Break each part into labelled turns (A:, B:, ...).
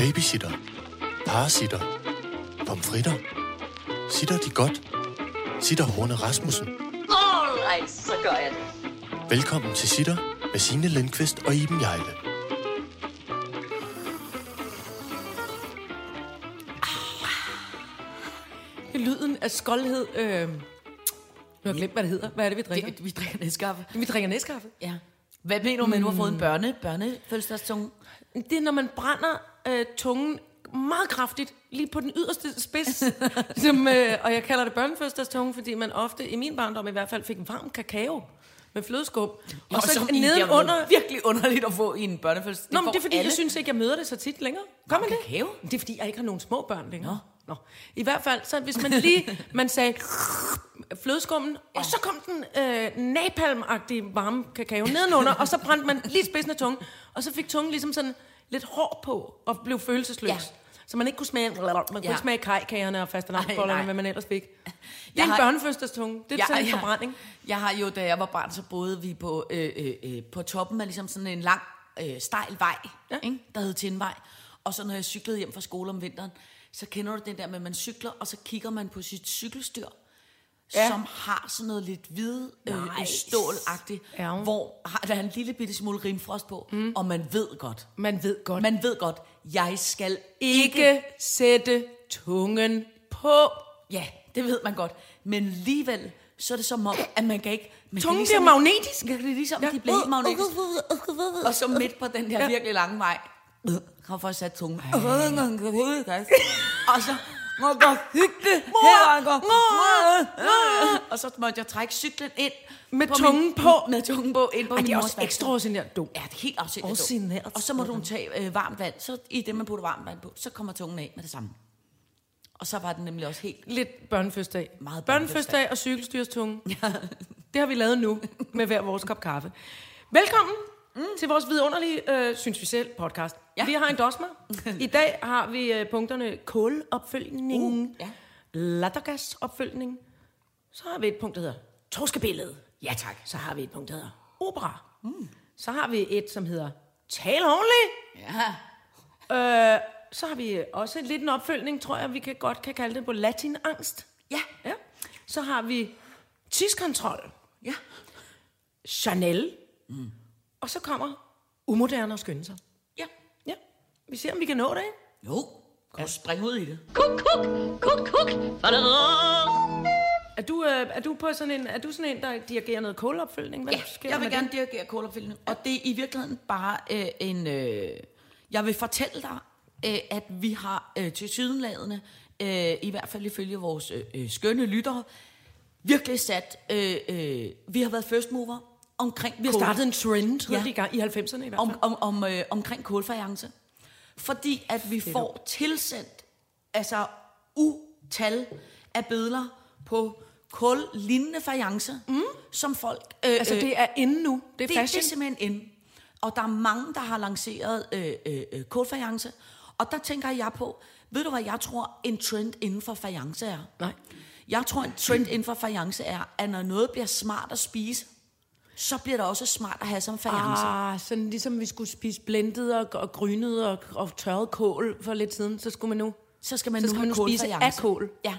A: Babysitter. Parasitter. Pomfritter. Sitter de godt? Sitter Horne Rasmussen.
B: Alright, så gør jeg det.
A: Velkommen til Sitter med Signe Lindqvist og Iben Jejle.
C: Lyden af skoldhed. Øh, nu har jeg glemt, hvad det hedder. Hvad er det, vi drikker?
D: Det, vi drikker næskaffe.
C: Vi drikker næskaffe.
D: Ja. Hvad mener du med, at du har fået en børne, børnefødselsdagstunge?
C: Det er, når man brænder øh, tungen meget kraftigt, lige på den yderste spids. som, øh, og jeg kalder det børnefødselsdagstunge, fordi man ofte, i min barndom i hvert fald, fik en varm kakao med flødeskum. Og,
D: Og
C: så
D: som
C: nedenunder...
D: Virkelig underligt at få i en børnefødselsdag.
C: Nå, men det er fordi,
D: alle.
C: jeg synes ikke, jeg møder det så tit længere. Gør man det?
D: kakao?
C: Det er fordi, jeg ikke har nogen små børn længere. Nå. Nå. I hvert fald, så hvis man lige, man sagde flødeskummen, og så kom den øh, napalm-agtige varme kakao nedenunder, og så brændte man lige spidsen af tungen, og så fik tungen ligesom sådan lidt hår på, og blev følelsesløs.
D: Ja.
C: Så man ikke kunne smage, man kunne
D: Ja.
C: ikke smage kajkagerne og fastelavnsbollerne,
D: nej.
C: hvad man ellers fik. Det
D: Jeg
C: er en
D: har-
C: børnefødselsdagstunge. Det er sådan en forbrænding.
D: Jeg har jo, da jeg var barn, så boede vi på, øh, øh, øh, på toppen af ligesom sådan en lang, øh, stejl vej. Ja. ikke? der hed Tindvej. Og så når jeg cyklede hjem fra skole om vinteren, så kender du den der med, at man cykler, og så kigger man på sit cykelstyr, ja.
C: Ja.
D: som har sådan noget lidt hvid øh, øh,
C: Nice.
D: stålagtigt,
C: Ja.
D: hvor har, der er en lille bitte smule rimfrost på, mm. og man ved godt,
C: Man ved godt.
D: man ved godt, jeg skal ikke
C: ikke sætte tungen på.
D: Ja, det ved man godt. Men alligevel, så er det som om, at man kan ikke... Man
C: Tungen
D: kan
C: bliver magnetisk.
D: Ja, det er ligesom, ja.
C: Ja.
D: de bliver helt magnetisk. Og så midt på den der virkelig lange vej, har fået sat tungen. Og så må jeg gå hygge her, og gå. Og så måtte jeg trække cyklen ind.
C: Med
D: på
C: tungen
D: min,
C: på.
D: Med tungen på, ind på
C: Ej,
D: min
C: det er også ekstraordinært dumt.
D: Ja, det er helt afsindigt. dumt. Og så må du tage øh, varmt vand. Så i det, man putter varmt vand på, så kommer tungen af med det samme. Og så var den nemlig også helt...
C: Lidt børnefødsdag.
D: Meget
C: børnefødsdag og cykelstyrstunge. Ja. Det har vi lavet nu med hver vores kop kaffe. Velkommen mm. til vores vidunderlige, øh, synes vi selv, podcast.
D: Ja.
C: Vi har en dosmer. I dag har vi øh, punkterne kålopfølgning,
D: Uh, ja.
C: lattergasopfølgning. Så har vi et punkt, der hedder torskebillede.
D: Ja, tak.
C: Så har vi et punkt, der hedder opera. Mm. Så har vi et, som hedder tal ordentligt.
D: Ja.
C: Øh, så har vi også lidt en opfølgning, tror jeg, vi kan godt kan kalde det på latinangst.
D: Ja.
C: Ja. Så har vi tidskontrol,
D: Ja.
C: Chanel, mm. Og så kommer umoderne og skynde sig.
D: Ja.
C: Ja, vi ser, om vi kan nå det. ikke?
D: Jo, kan du springe ud i det?
B: Kuk, kuk, kuk, kuk.
C: Er du, øh, er du, på sådan en, er du sådan en, der dirigerer noget kålopfølgning? Hvad
D: Ja,
C: sker
D: jeg vil gerne
C: det?
D: dirigere kålopfyldning. Og det er i virkeligheden bare øh, en... Øh, jeg vil fortælle dig, øh, at vi har øh, til sydenladende, øh, i hvert fald ifølge vores øh, øh, skønne lyttere, virkelig sat... Øh, øh, vi har været first mover omkring
C: Vi har startet en trend
D: Ja.
C: i gang i 90'erne i hvert fald.
D: om, om, om, øh, omkring kålfajance. Fordi at vi får tilsendt altså utal af billeder på kål-lignende fajance, mm. som folk... Øh,
C: altså, det er inde nu. Det er
D: det, det er
C: fashion.
D: simpelthen ind. Og der er mange, der har lanceret øh, øh, øh, kålfajance. Og der tænker jeg på, ved du hvad jeg tror, en trend inden for fajance er?
C: Nej.
D: Jeg tror, en trend inden for fajance er, at når noget bliver smart at spise, så bliver det også smart at have som fajance.
C: Ah, sådan ligesom vi skulle spise blendet og, og grynet og, og tørret kål for lidt siden, så skulle man nu...
D: så skal man
C: Så
D: nu
C: skal man nu spise af kål.
D: Ja.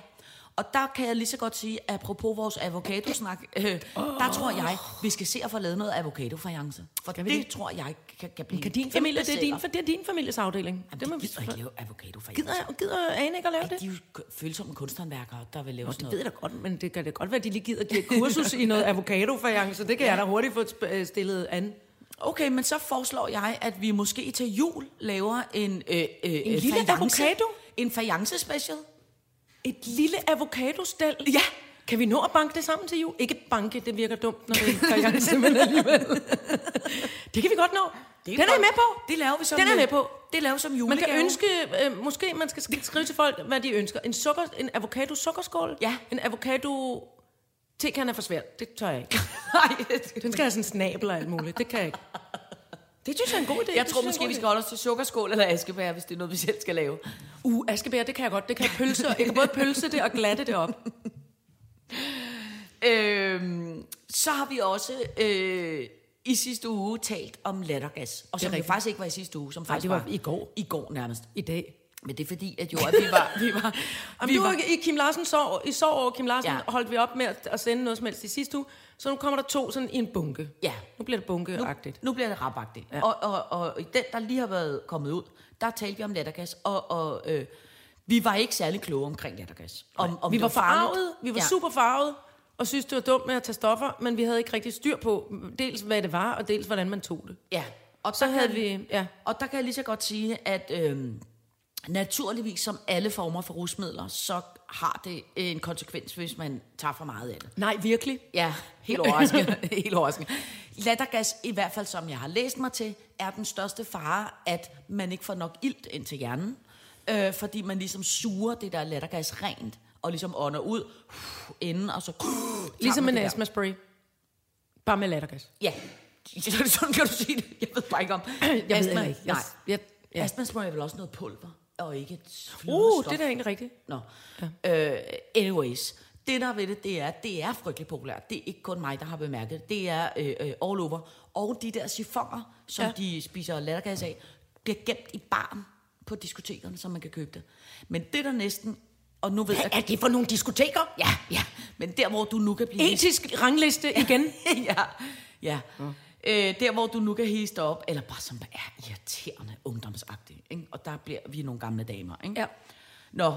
D: Og der kan jeg lige så godt sige, apropos vores avocado-snak, øh, oh. der tror jeg, vi skal se at få lavet noget avocado-fajance. For det,
C: vi
D: det
C: det?
D: tror jeg kan, kan blive
C: Kan din familie, det er din, for det er din families afdeling.
D: Jamen,
C: det må
D: de
C: vi
D: gider ikke lave avocado-fajance.
C: Gider, gider Ane ikke at lave
D: Ja,
C: det?
D: de er jo følsomme kunsthåndværkere, der vil lave
C: Nå,
D: sådan
C: det ved
D: noget.
C: jeg da godt, men det kan da godt være, at de lige gider give et kursus i noget avocado så det kan jeg da hurtigt få øh, stillet an.
D: Okay, men så foreslår jeg, at vi måske til jul laver en... Øh, øh, en
C: lille avocado?
D: En fajance special.
C: Et lille avocadostel?
D: Ja.
C: Kan vi nå at banke det sammen til jul? Ikke banke, det virker dumt, når det er fajance, men alligevel. det kan vi godt nå.
D: Det
C: Den er jeg med på.
D: Det laver vi som,
C: Den er med på.
D: Det laver vi som
C: Man
D: julegave.
C: kan ønske, øh, måske man skal sk- skrive til folk, hvad de ønsker. En, sukker, en avocado sukkerskål?
D: Ja.
C: En avocado... Tekan er for svært. Det tør jeg ikke.
D: Nej,
C: Den skal have sådan en snabel og alt muligt. Det kan jeg ikke. Det synes jeg er en god idé.
D: jeg
C: Det
D: tror måske, vi skal holde os til sukkerskål eller askebær, hvis det er noget, vi selv skal lave.
C: Uh, askebær, det kan jeg godt. Det kan jeg pølse. Jeg kan både pølse det og glatte det op.
D: Øhm, så har vi også øh, i sidste uge talt om lattergas, og som jo
C: rigtigt.
D: faktisk ikke var i sidste uge, som faktisk
C: det var i går.
D: I går nærmest.
C: I dag.
D: Men det er fordi, at jo, at vi var... Vi var,
C: Jamen,
D: vi
C: du
D: var
C: i Kim Larsen sov, i sov over Kim Larsen,
D: Ja.
C: holdt vi op med at, at sende noget som helst i sidste uge, så nu kommer der to sådan i en bunke.
D: Ja.
C: Nu bliver det bunkeagtigt.
D: Nu bliver det rapagtigt. Ja. Og, og, og i den, der lige har været kommet ud, der talte vi om lattergas, og, og øh, vi var ikke særlig kloge omkring lattergas. Om, om
C: vi var farvet, vi var
D: Ja.
C: super farvet, og synes det var dumt med at tage stoffer, men vi havde ikke rigtig styr på, dels hvad det var, og dels hvordan man tog det.
D: Ja. Og
C: Så havde vi, ja.
D: Og der kan jeg lige så godt sige, at øh, naturligvis som alle former for rusmidler, så har det en konsekvens, hvis man tager for meget af det.
C: Nej, virkelig.
D: Ja, helt overraskende. helt overraskende. Lattergas, i hvert fald som jeg har læst mig til, er den største fare, at man ikke får nok ilt ind til hjernen, øh, fordi man ligesom suger det der lattergas rent, og ligesom ånder ud uh, inden, og så...
C: Ligesom
D: man
C: en
D: det der.
C: astma-spray. Bare med lattergas.
D: Ja, sådan kan du sige det. Jeg ved bare ikke om...
C: Jeg ved heller ikke. Jeg,
D: Nej.
C: jeg, ja.
D: Astma er vel også noget pulver, og ikke et
C: Uh,
D: flydestof.
C: det er da egentlig rigtigt.
D: Nå. Ja. Øh, anyways, det der er ved det, det er, det er frygtelig populært. Det er ikke kun mig, der har bemærket det. Det er øh, øh, all over. Og de der sifoner, som ja.
C: Ja.
D: de spiser lattergas af, bliver gemt i barn på diskotekerne, så man kan købe det. Men det der næsten... Og nu ved jeg...
C: Er det for nogle diskoteker?
D: Ja, ja. Men der, hvor du nu kan blive...
C: Etisk rangliste igen.
D: ja, ja. Øh, der, hvor du nu kan hisse dig op, eller bare som er irriterende ungdomsagtigt. Ikke? Og der bliver vi nogle gamle damer. Ikke?
C: Ja.
D: Nå,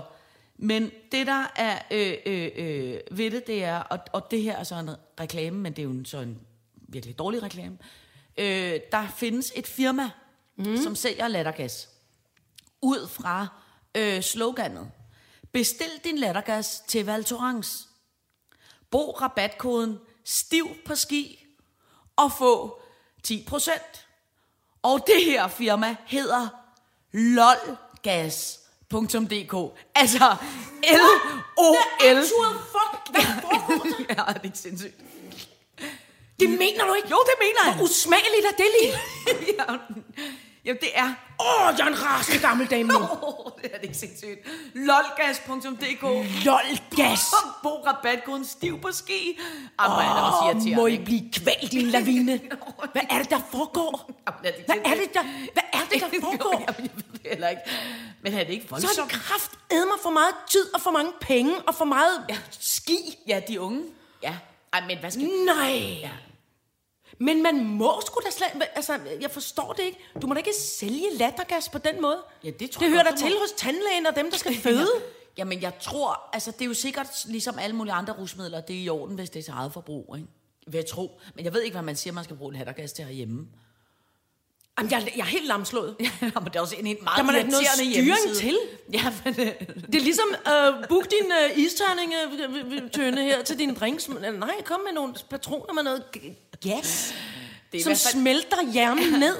D: men det der er øh, øh, øh, ved det, det er, og, og det her er så en reklame, men det er jo en, så en virkelig dårlig reklame. Øh, der findes et firma, mm. som sælger lattergas. Ud fra øh, sloganet. Bestil din lattergas til Val Thorens. Brug rabatkoden STIV på ski og få 10%. Og det her firma hedder lolgas.dk. Altså L-O-L.
C: fuck, hvad?
D: Ja, det er ikke sindssygt.
C: Det mener du ikke?
D: Jo, det mener jeg.
C: Hvor usmageligt er det lige?
D: ja, jamen, det er...
C: Åh, oh, jeg er en rasende gammel dame nu.
D: Oh, det er det ikke sindssygt. lolgas.dk.
C: Lolgas.
D: Brug rabatkoden stiv på ski. Jamen, oh,
C: må I blive kvalt i en lavine? Hvad er det, der foregår?
D: Er
C: Hvad er det, der, hvad er det, der foregår?
D: Jamen, jeg ved det heller ikke. Men er det ikke
C: Så har
D: voldsomt?
C: de kraft mig for meget tid og for mange penge og for meget
D: Ja.
C: ski.
D: Ja, de unge. Ja. Ej, men hvad skal...
C: Nej.
D: Ja.
C: Men man må sgu da slet... Altså, jeg forstår det ikke. Du må da ikke sælge lattergas på den måde.
D: Ja, det tror
C: det
D: jeg
C: hører da til
D: må.
C: hos tandlægen og dem, der skal føde.
D: Jamen, jeg tror, altså det er jo sikkert ligesom alle mulige andre rusmidler, det er i orden, hvis det er til eget forbrug, ikke? Vil jeg tro. Men jeg ved ikke, hvad man siger, man skal bruge en hattergas til herhjemme.
C: Jamen, jeg, jeg er helt lamslået.
D: Jamen, det er også en, en meget
C: Der må da noget styring
D: hjemmeside.
C: til.
D: Ja, men, øh,
C: Det er ligesom, øh, book din øh, isterning-tønde her til dine drinks. Men, Nej, kom med nogle patroner med noget gas,
D: det, er
C: som
D: fald,
C: smelter hjernen ned.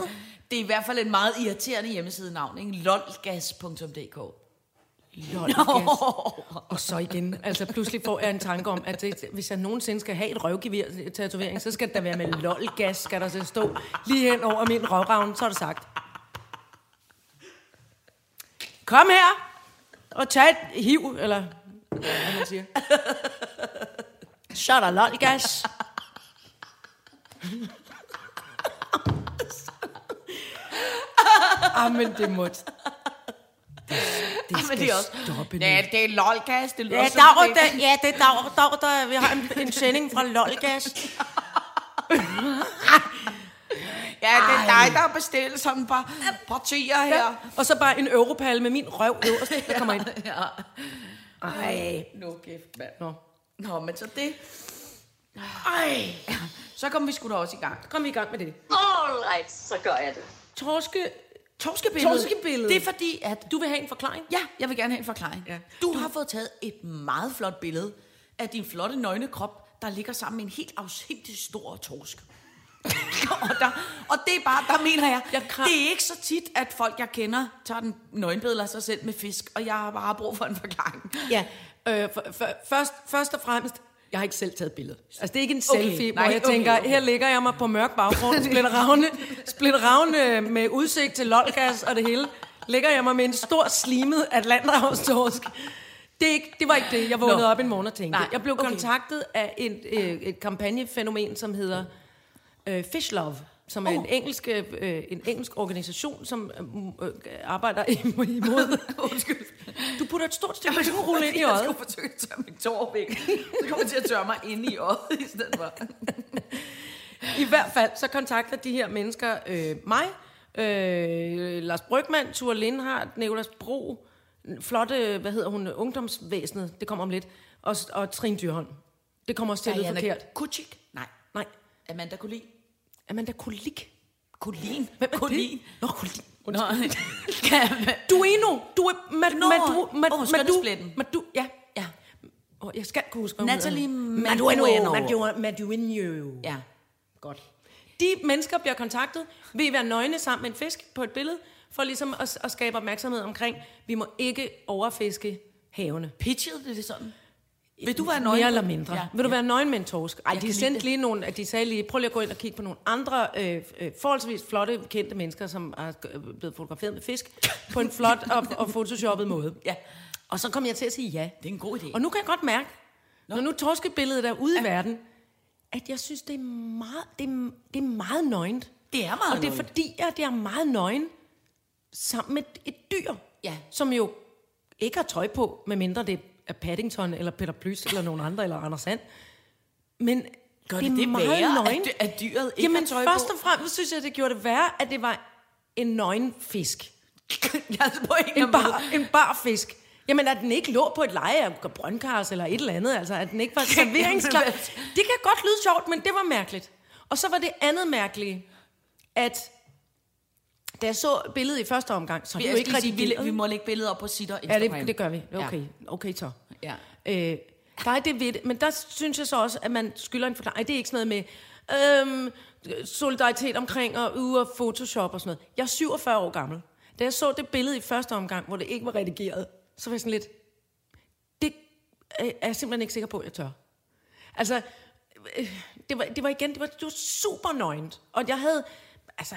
D: det er i hvert fald en meget irriterende hjemmesidenavn, ikke? lolgas.dk.
C: Lolgas. Og så igen, altså pludselig får jeg en tanke om, at det, hvis jeg nogensinde skal have et røvgevir-tatovering, så skal det da være med lolgas, skal der så stå lige hen over min røvravn, så er det sagt. Kom her, og tag et hiv, eller hvad man siger. Så er der lolgas. ah, men det må... Det, det
D: Ja, men det er også...
C: stoppe nu.
D: Ja, det er lolgas, det lyder
C: Ja, dag,
D: det.
C: der, ja, det er dag, dag, der, vi har en, en sending fra Lolgas.
D: Ja, det er dig, der har bestilt sådan et par partier her.
C: Og så bare en europal med min røv øverst, der kommer ind.
D: Ja.
C: Ej.
D: Nu kæft, mand.
C: Nå.
D: Nå, men så det...
C: Ej.
D: Så kom vi sgu da også i gang.
C: Kom vi i gang med det.
B: All right, så gør jeg det.
C: Torske,
D: Torskebilledet.
C: Torskebilledet.
D: Det er fordi, at...
C: du vil have en forklaring?
D: Ja, jeg vil gerne have en forklaring.
C: Ja.
D: Du, du har fået taget et meget flot billede af din flotte nøgne krop, der ligger sammen med en helt afsindig stor torsk. og, der, og det er bare, der mener jeg,
C: Jeg kram-
D: det er ikke så tit, at folk, jeg kender, tager den nøgenbillede af sig selv med fisk, og jeg har bare brug for en forklaring.
C: Ja. Øh, for, for, først, først og fremmest, jeg har ikke selv taget billedet. Altså, det er ikke en
D: Okay,
C: selfie,
D: nej,
C: hvor jeg
D: okay,
C: tænker,
D: okay.
C: her ligger jeg mig på mørk baggrund, splitteravne, splitteravne med udsigt til lolgas og det hele. Ligger jeg mig med en stor slimet Atlanterhavstorsk. Det, ikke, det var ikke det, jeg vågnede
D: Nå.
C: op en morgen og tænkte.
D: Nej,
C: Jeg blev
D: okay.
C: kontaktet af et, øh, et kampagnefænomen, som hedder øh, Fish Love, som er
D: Oh.
C: en, engelsk, øh, en engelsk organisation, som øh, øh, arbejder imod...
D: Undskyld.
C: Du putter et stort stykke rulle ind i øjet.
D: Jeg skulle forsøge at tørre mit tår væk. Så kommer til at tørre mig ind i øjet i stedet for.
C: I hvert fald, så kontakter de her mennesker øh, mig, øh, Lars Brygman, Ture Lindhardt, Nicolas Bro, flotte, hvad hedder hun, ungdomsvæsenet, det kommer om lidt, og, og Trine Dyrholm. Det kommer også til at lyde forkert.
D: Kuchik? Nej.
C: Nej,
D: Amanda Collin?
C: Amanda Kulik.
D: Colin?
C: Hvem er
D: Colin?
C: det? Nå, Kulik.
D: Nå,
C: Duino. Du er... Mad,
D: Nå,
C: Madu, Mad,
D: åh,
C: Madu,
D: skønhedspletten.
C: Madu, ja.
D: ja.
C: Oh, jeg skal kunne huske,
D: Natalie. Madueno.
C: Madueno. Madueno.
D: Ja.
C: Godt. De mennesker bliver kontaktet, vil I være nøgne sammen med en fisk på et billede, for ligesom at, at skabe opmærksomhed omkring, vi må ikke overfiske havene.
D: Pitchede det sådan? Vil du være
C: Mere
D: nøgen?
C: eller mindre. Ja. Vil du være nøgen med en torsk? Ej,
D: Jeg
C: de sendte lige nogle, at de sagde lige, prøv lige at gå ind og kigge på nogle andre øh, øh, forholdsvis flotte, kendte mennesker, som er blevet fotograferet med fisk, på en flot og, og photoshoppet måde.
D: Ja.
C: Og så kom jeg til at sige ja.
D: Det er en god idé.
C: Og nu kan jeg godt mærke, Nå. når nu torskebilledet er ude ja. i verden, at jeg synes, det er meget, det er, det er meget nøgent.
D: Det er meget
C: Og det er fordi, at det er meget nøgen sammen med et dyr,
D: Ja.
C: som jo ikke har tøj på, medmindre det er Paddington, eller Peter Plys, eller nogen andre, eller Anders Sand. Men
D: Gør
C: det
D: det, det
C: meget
D: værre,
C: nøgent.
D: at, at dyret ikke
C: Jamen
D: har tøj
C: først
D: på?
C: og fremmest synes jeg, det gjorde det værre, at det var en nøgen fisk.
D: jeg på en,
C: bar, en bar fisk. Jamen, at den ikke lå på et leje af brøndkars eller et eller andet, altså at den ikke var serveringsklar. Det kan godt lyde sjovt, men det var mærkeligt. Og så var det andet mærkelige, at da jeg så billedet i første omgang, så
D: Vi,
C: det jo ikke
D: skal sige, vi, vi må lægge billeder op på Sitter
C: Ja,
D: Instagram.
C: det, det gør vi. Okay, okay så.
D: Ja.
C: Øh, der er det ved det, men der synes jeg så også, at man skylder en forklaring. Ej, Det er ikke sådan noget med øhm, solidaritet omkring og uge og Photoshop og sådan noget. Jeg er 47 år gammel. Da jeg så det billede i første omgang, hvor det ikke var redigeret, så var jeg sådan lidt, det er jeg simpelthen ikke sikker på, at jeg tør. Altså, øh, det var, det var igen, det var, det var super nøgent. Og jeg havde, altså,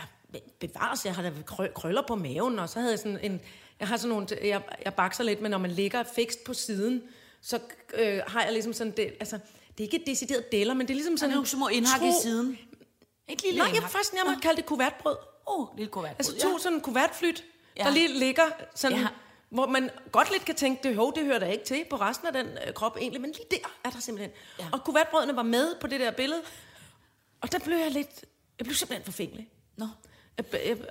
C: bevares, jeg havde krø, krøller på maven, og så havde jeg sådan en, jeg har sådan nogle, jeg, jeg bakser lidt, men når man ligger fikst på siden, så øh, har jeg ligesom sådan, det, altså, det er ikke et decideret deller, men det er ligesom sådan
D: Sådan nogle små indhak i siden. Et lille
C: Nej, jeg
D: indhak.
C: faktisk nærmere kalde det kuvertbrød.
D: Åh, oh, lille kuvert.
C: Altså to sådan en kuvertflyt, ja. der
D: Ja.
C: lige ligger sådan,
D: Ja.
C: ja. hvor man godt lidt kan tænke, det, hov, det hører der ikke til på resten af den øh, krop egentlig, men lige der er der simpelthen.
D: Ja.
C: Ja. Og kuvertbrødene var med på det der billede, og der blev jeg lidt, jeg blev simpelthen forfængelig.
D: Nå.
C: Jeg, jeg,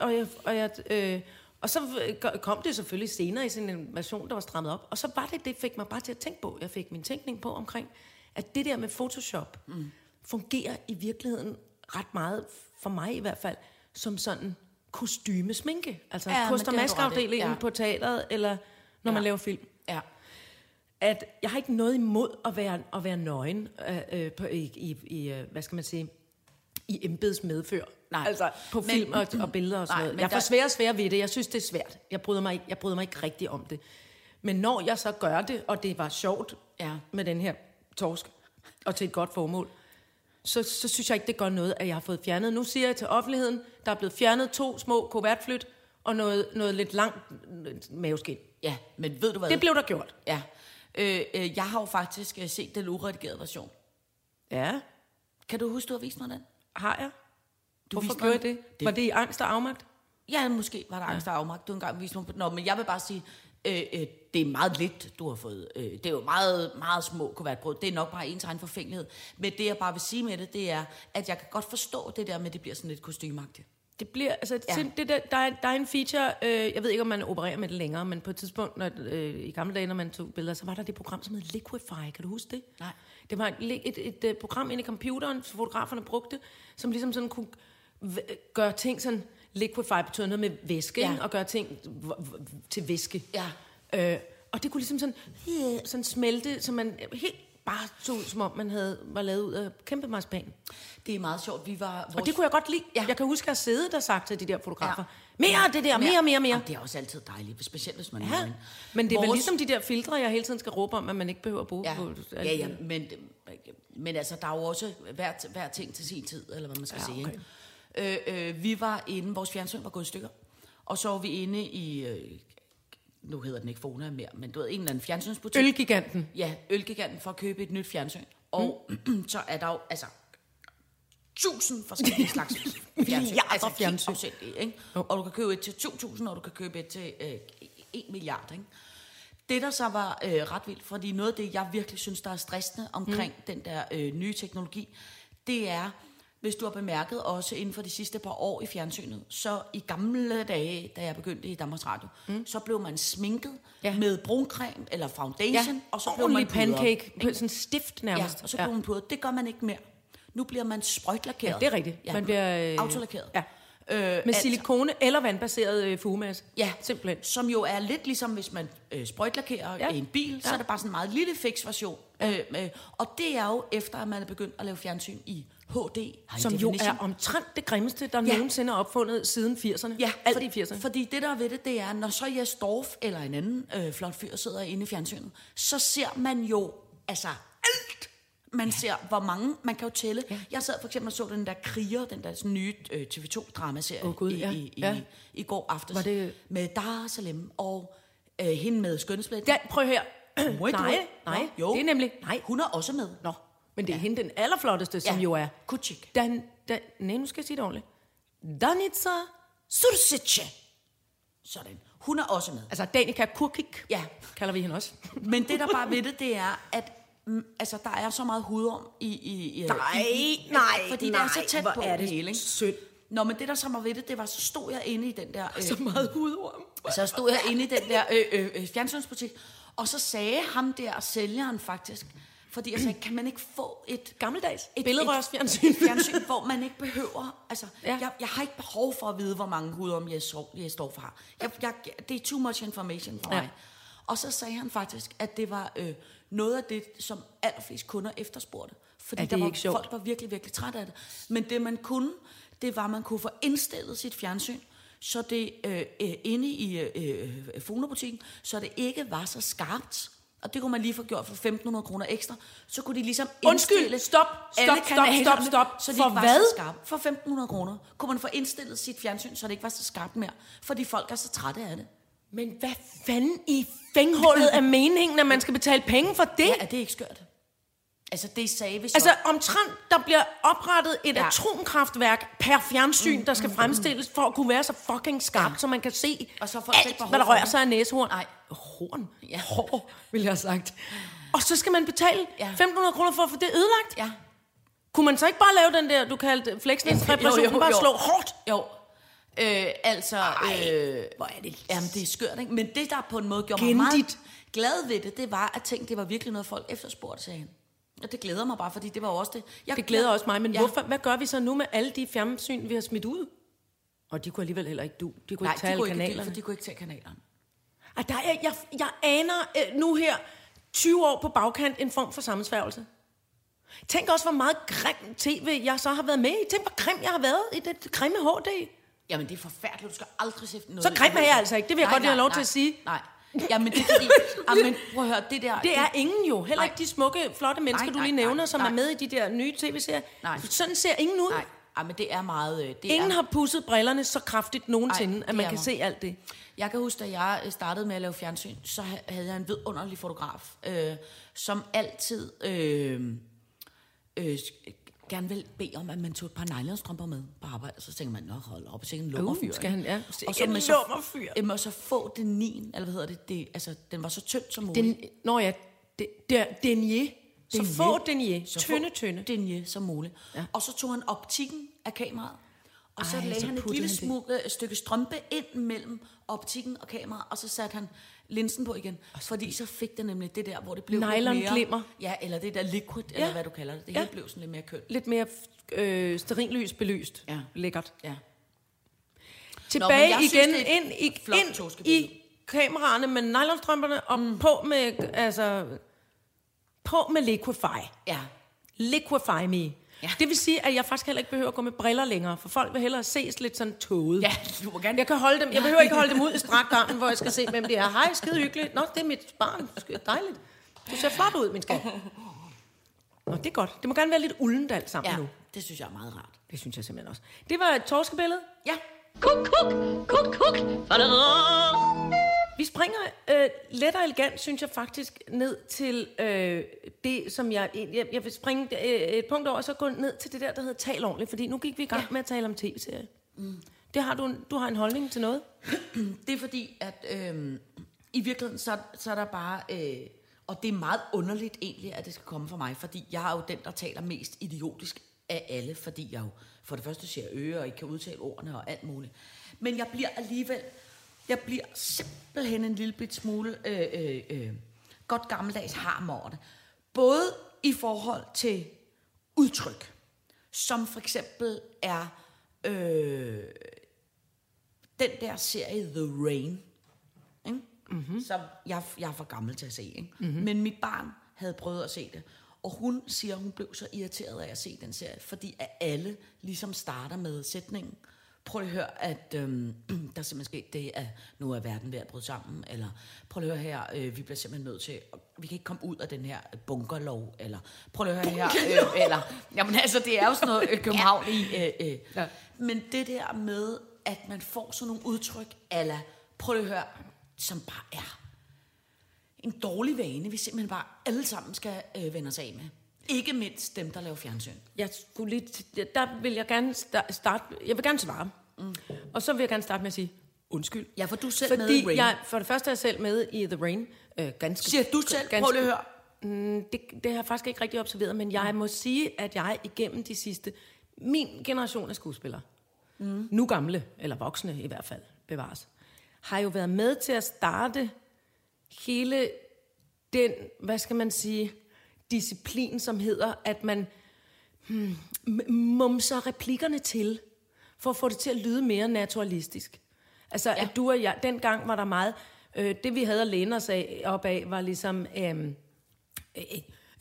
C: og jeg, og, jeg, øh, og så kom det selvfølgelig senere i sådan en version, der var strammet op. Og så var det, det fik mig bare til at tænke på. Jeg fik min tænkning på omkring, at det der med Photoshop mm. fungerer i virkeligheden ret meget, for mig i hvert fald, som sådan kostymesminke. Altså
D: Ja,
C: ja,
D: men
C: kost- og
D: det har du ret i.
C: maskeafdelingen
D: Ja.
C: ja. på teateret, eller når ja. man laver film
D: Ja.
C: at jeg har ikke noget imod at være, at være nøgen øh, øh, på, i, i, i, øh, hvad skal man sige, i embeds medfør.
D: Nej.
C: Altså på
D: Men-
C: film og, og billeder og sådan
D: Nej,
C: noget. Jeg får
D: der-
C: sværere og sværere ved det. Jeg synes, det er svært. Jeg bryder, mig ikke, jeg bryder mig ikke rigtig om det. Men når jeg så gør det, og det var sjovt
D: Ja.
C: med den her torsk, og til et godt formål, så, så synes jeg ikke, det gør noget, at jeg har fået fjernet. Nu siger jeg til offentligheden, der er blevet fjernet to små kuvertflyt, og noget, noget lidt langt maveskin.
D: Ja, men ved du hvad?
C: Det blev der gjort.
D: Ja. Øh, øh, jeg har jo faktisk øh, set den uredigerede version.
C: Ja,
D: Kan du huske, du har vist mig den?
C: har jeg.
D: Du
C: Hvorfor gjorde
D: den.
C: det? Var det i angst og afmagt?
D: Ja, måske var der angst og afmagt. Du engang viste mig på Nå, men jeg vil bare sige, øh, øh, det er meget lidt, du har fået. Øh, det er jo meget, meget små kuvertbrød. Det er nok bare ens egen forfængelighed. Men det, jeg bare vil sige med det, det er, at jeg kan godt forstå det der med, at det bliver sådan lidt kostymagtigt.
C: Det bliver, altså,
D: Ja.
C: det der, der, er, der er en feature, øh, jeg ved ikke, om man opererer med det længere, men på et tidspunkt, når, øh, i gamle dage, når man tog billeder, så var der det program, som hed Liquify. Kan du huske det?
D: Nej.
C: Det var et, et, et, et, et program inde i computeren, som fotograferne brugte, som ligesom sådan kunne gøre ting sådan, liquify betyder noget med væske,
D: Ja.
C: og gøre ting til væske.
D: Ja.
C: Øh, og det kunne ligesom sådan, øh, sådan smelte, så man helt bare så ud, som om man havde, var lavet ud af kæmpe marspan.
D: Det er meget sjovt. Vi var... Vores...
C: Og det kunne jeg godt lide.
D: Ja.
C: Jeg kan huske, at jeg siddet og sagt til de der fotografer,
D: Ja.
C: mere af det der, mere, mere, mere.
D: Jamen, det er også altid dejligt, specielt hvis man er
C: Ja,
D: nøgen.
C: men det er vel
D: Vores-
C: ligesom de der filtre, jeg hele tiden skal råbe om, at man ikke behøver at bruge
D: Ja,
C: på.
D: ja, ja men, men altså, der er jo også hver, hver ting til sin tid, eller hvad man skal
C: Ja,
D: sige.
C: okay.
D: Ikke? Øh, øh, vi var inde, vores fjernsyn var gået i stykker, og så var vi inde i, øh, nu hedder den ikke Fona mere, men du ved, en eller anden fjernsynsbutik.
C: Ølgiganten.
D: Ja, Ølgiganten for at købe et nyt fjernsyn. Og så er der jo, altså, tusind forskellige slags fjernsyn.
C: Milliarder
D: altså helt
C: fjernsyn.
D: afsindigt, ikke? Og du kan købe et til 2.000, og du kan købe et til øh, 1 milliard. Ikke? Det, der så var øh, ret vildt, fordi noget af det, jeg virkelig synes, der er stressende omkring mm. den der øh, nye teknologi, det er, hvis du har bemærket også inden for de sidste par år i fjernsynet, så i gamle dage, da jeg begyndte i Danmarks Radio, mm. så blev man sminket
C: Ja.
D: ja. med bruncreme eller foundation,
C: Ja,
D: og så blev man
C: ordentlig
D: pudret,
C: pancake,
D: ikke?
C: sådan stift
D: Ja,
C: nærmest.
D: og så blev man pudret. Det gør man ikke mere. Nu bliver man sprøjtlakeret.
C: Ja, det er rigtigt. Man bliver, øh,
D: Autolakeret.
C: Ja.
D: Øh,
C: Med
D: altså-
C: silikone eller vandbaseret øh, fugemasse.
D: Ja,
C: Simpelthen.
D: Som jo er lidt ligesom, hvis man øh, sprøjtlakerer
C: Ja.
D: ja. en bil, ja. så
C: Ja.
D: er det bare sådan en meget lille fix version. Øh, øh, og det er jo efter, at man er begyndt at lave fjernsyn i HD. high
C: Som jo er omtrent det grimmeste, der
D: Ja.
C: nogensinde er opfundet siden 80'erne.
D: Ja,
C: alt i 80'erne.
D: Fordi det der er ved det, det er, når så Jes Dorf eller en anden øh, flot fyr sidder inde i fjernsynet, så ser man jo altså alt. Man ser, hvor mange, man kan jo tælle. Ja. Jeg sad for eksempel og så den der Kriger, den der sådan nye øh, TV2-dramaserie
C: Åh, Gud,
D: i,
C: ja.
D: i, i,
C: Ja.
D: i går aftes.
C: Var det-
D: Med Dar Salem og øh, hende med skønhedsblæt.
C: Ja, prøv her. Nej, nej,
D: Nå, jo.
C: det er nemlig... Nej,
D: Hun er også med.
C: Nå, men det er hende den allerflotteste, som jo er...
D: Kuchik.
C: Dan, dan, nej, nu skal jeg sige det ordentligt. Danica Sursice.
D: Sådan. Hun er også med.
C: Altså Danica Kurkik,
D: Ja.
C: kalder vi hende også.
D: Men det, der bare ved det, det er, at mm, altså, der er så meget hudorm i... i, i
C: Nej,
D: i,
C: nej,
D: Fordi
C: nej,
D: det er så tæt på
C: er det
D: hele, ikke?
C: synd.
D: Nå, men det, der så var ved det, det var, så stod jeg inde i den der... Øh,
C: Så meget hudorm.
D: så stod jeg inde i den der øh, øh, øh, fjernsynsbutik, og så sagde ham der, sælgeren faktisk, fordi jeg sagde, kan man ikke få et...
C: Gammeldags.
D: Et,
C: Billedrørsfjernsyn.
D: Et, et fjernsyn, hvor man ikke behøver... Altså,
C: Ja.
D: ja. jeg, jeg har ikke behov for at vide, hvor mange hudorm jeg, så, jeg står for. Jeg, jeg, det er too much information for
C: Ja.
D: ja. mig. Og så sagde han faktisk, at det var øh, noget af det, som allerflest kunder efterspurgte. Fordi
C: det
D: der var,
C: sjovt?
D: folk var virkelig, virkelig trætte af det. Men det man kunne, det var, at man kunne få indstillet sit fjernsyn, så det øh, øh, inde i øh, øh, fonobutikken, så det ikke var så skarpt. Og det kunne man lige få gjort for 1.500 kroner ekstra. Så kunne de ligesom
C: Undskyld, stop,
D: alle
C: stop, stop, stop, stop.
D: Så de
C: For
D: ikke var
C: hvad?
D: så skarpe. For 1.500 kroner kunne man få indstillet sit fjernsyn, så det ikke var så skarpt mere. Fordi folk er så trætte af det.
C: Men hvad fanden i fænghullet er meningen, at man skal betale penge for det?
D: Ja, er det ikke skørt? Altså, det sagde vi så.
C: Altså omtrent, der bliver oprettet et ja. Atomkraftværk per fjernsyn, der skal fremstilles for at kunne være så fucking skarpt, ja. så man kan se
D: Og så folk
C: alt, hvad der rører sig af næsehorn.
D: Nej.
C: Horn?
D: Ja.
C: Hår, vil jeg have sagt. Og så skal man betale
D: Ja.
C: 1.500 kroner for at få det ødelagt.
D: Ja.
C: Kunne man så ikke bare lave den der, du kaldte fleksningsreparation, bare slå hårdt?
D: Jo. Øh, altså, øh,
C: hvor er det
D: jamen, det er skørt, ikke? Men det, der på en måde gjorde mig meget
C: Gendigt.
D: glad ved det, det var, at tænke, det var virkelig noget, folk efterspurgte, sagde han. Og det glæder mig bare, fordi det var jo også det. Jeg,
C: Det glæder også mig, men
D: ja.
C: hvorfor, hvad gør vi så nu med alle de fjernsyn, vi har smidt ud? Og de kunne alligevel heller ikke du. De kunne
D: Nej,
C: ikke tage
D: de
C: alle
D: kunne, ikke,
C: kanalerne.
D: de, for de kunne ikke tage kanalerne.
C: Ej, der er, jeg, jeg aner øh, nu her, 20 år på bagkant, en form for sammensværgelse. Tænk også, hvor meget grim tv, jeg så har været med i. Tænk, hvor grim jeg har været i det grimme HD.
D: Jamen, det er forfærdeligt. Du skal aldrig se noget.
C: Så grim er jeg altså ikke. Det vil jeg
D: Nej,
C: godt lige have
D: nej,
C: lov til
D: nej,
C: at sige.
D: Nej. Jamen, det er fordi... Jamen, prøv at høre, det der...
C: Det er ingen jo. Heller
D: Nej.
C: ikke de smukke, flotte mennesker,
D: Nej,
C: du
D: nej,
C: lige nævner,
D: nej,
C: som
D: nej.
C: er med i de der nye tv-serier.
D: Nej.
C: Sådan ser ingen ud.
D: Nej, Ej, men det er meget... øh, Det
C: Ingen
D: er,
C: har pusset brillerne så kraftigt nogensinde,
D: Nej,
C: at man kan
D: mig.
C: se alt det.
D: Jeg kan huske, da jeg øh, startede med at lave fjernsyn, så ha- havde jeg en vidunderlig fotograf, øh, som altid øh, øh, gerne vil bede om, at man tog et par nylonstrømper med på arbejde. Så tænker man, nå hold op, så en lummerfyr.
C: Uh, skal han- ja.
D: Og
C: Sikke en
D: med så,
C: lummerfyr.
D: så få denin, eller hvad hedder det, det altså, den var så tynd som muligt.
C: Den, når ja, det, det, denier. Så
D: Denier.
C: få denier.
D: Så
C: Tynde,
D: få
C: tynde.
D: denier som muligt. Ja. Og så tog han optikken af kameraet, og så
C: Ej,
D: lagde
C: så
D: han et lille
C: han
D: smule, øh, stykke strømpe ind mellem optikken og kameraet, og så satte han linsen på igen. Fordi så fik det nemlig det der, hvor det blev lidt mere...
C: Nylon-glimmer.
D: Ja, eller det der liquid, ja. eller hvad du kalder det. Det
C: Ja.
D: hele blev sådan lidt mere kønt.
C: Lidt mere øh, sterinlys belyst.
D: Ja.
C: Lækkert.
D: Ja.
C: Tilbage
D: synes,
C: igen,
D: et
C: ind, i,
D: flot
C: ind i kameraerne med nylonstrømperne, og mm. på med, altså, på med Liquify.
D: Ja.
C: Liquify me.
D: Ja.
C: Det vil sige, at jeg faktisk heller ikke behøver at gå med briller længere, for folk vil hellere ses lidt sådan tåget.
D: Ja, du må gerne...
C: Jeg kan holde dem. Jeg behøver ikke holde dem ud i strakt armen, hvor jeg skal se, hvem det er. Hej, skide hyggeligt. Nå, det er mit barn. Dejligt. Du ser flot ud, min skat. Nå, det er godt. Det må gerne være lidt uldent alt sammen
D: Ja,
C: nu.
D: det synes jeg er meget rart.
C: Det synes jeg simpelthen også. Det var et torskebillede.
D: Ja.
B: Kuk, kuk, kuk, kuk.
C: Vi springer øh, let og elegant, synes jeg faktisk, ned til øh, det, som jeg, jeg, jeg vil springe øh, et punkt over, og så gå ned til det der, der hedder tal ordentligt, fordi nu gik vi i gang ja. med at tale om tv-serier. Mm. Det har du, du har en holdning til noget?
D: Det er fordi, at øh, i virkeligheden, så, så er der bare... Øh, og det er meget underligt egentlig, at det skal komme fra mig, fordi jeg er jo den, der taler mest idiotisk af alle, fordi jeg jo for det første ser øre og ikke kan udtale ordene og alt muligt. Men jeg bliver alligevel, jeg bliver simpelthen en lille bit smule øh, øh, øh, godt gammeldags harm over det. Både i forhold til udtryk, som for eksempel er øh, den der serie The Rain, ikke? Mm-hmm. som jeg, jeg er for gammel til at se. Ikke? Mm-hmm. Men mit barn havde prøvet at se det, og hun siger, hun blev så irriteret af at se den serie, fordi at alle ligesom starter med sætningen, prøv at høre, at øhm, der er simpelthen sket det, at nu er verden ved at bryde sammen, eller prøv at høre her, øh, vi bliver simpelthen nødt til, vi kan ikke komme ud af den her bunkerlov, eller prøv at høre her, øh, eller, jamen altså, det er jo sådan noget øh, København i, øh, øh. Ja. men det der med, at man får sådan nogle udtryk, eller prøv at høre, som bare er en dårlig vane, vi simpelthen bare alle sammen skal øh, vende os af med. Ikke mindst dem, der laver fjernsyn.
C: Jeg skulle lige, der vil jeg gerne starte, jeg vil gerne svare. Mm. Og så vil jeg gerne starte med at sige, undskyld.
D: Ja, for du er selv
C: Fordi
D: med i Rain.
C: Jeg, for det første er jeg selv med i The Rain. Øh, ganske,
D: Siger du selv? Ganske, Prøv lige at høre.
C: Mm, det, det har jeg faktisk ikke rigtig observeret, men jeg mm. må sige, at jeg igennem de sidste... Min generation af skuespillere, mm. nu gamle, eller voksne i hvert fald, bevares, har jo været med til at starte hele den, hvad skal man sige, disciplin, som hedder, at man hmm, mumser replikkerne til, for at få det til at lyde mere naturalistisk. Altså, ja. at du og jeg, dengang var der meget, øh, det vi havde at læne os af, op af, var ligesom, øh, øh,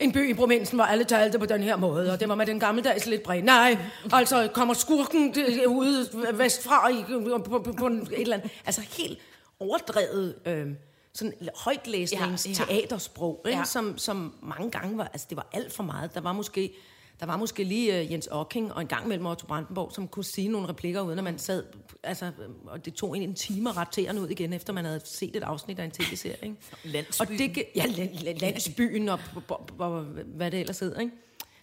C: en by i provinsen, hvor alle talte på den her måde, og det var med den gammeldags lidt bred. Nej, altså kommer skurken ude vestfra i, på, på, på et eller andet. Altså helt overdrevet øh, sådan højtlæsnings ja, ja. teatersprog, ikke? Ja. Som, som mange gange var, altså det var alt for meget. Der var måske, der var måske lige uh, Jens Ocking og en gang mellem Otto Brandenborg, som kunne sige nogle replikker, uden at man sad, altså, og det tog en, en time at rette ud igen, efter man havde set et afsnit af en tv-serie. Ikke?
D: Landsbyen.
C: Og det, ja, landsbyen og, og, og, hvad det ellers hedder. Ikke?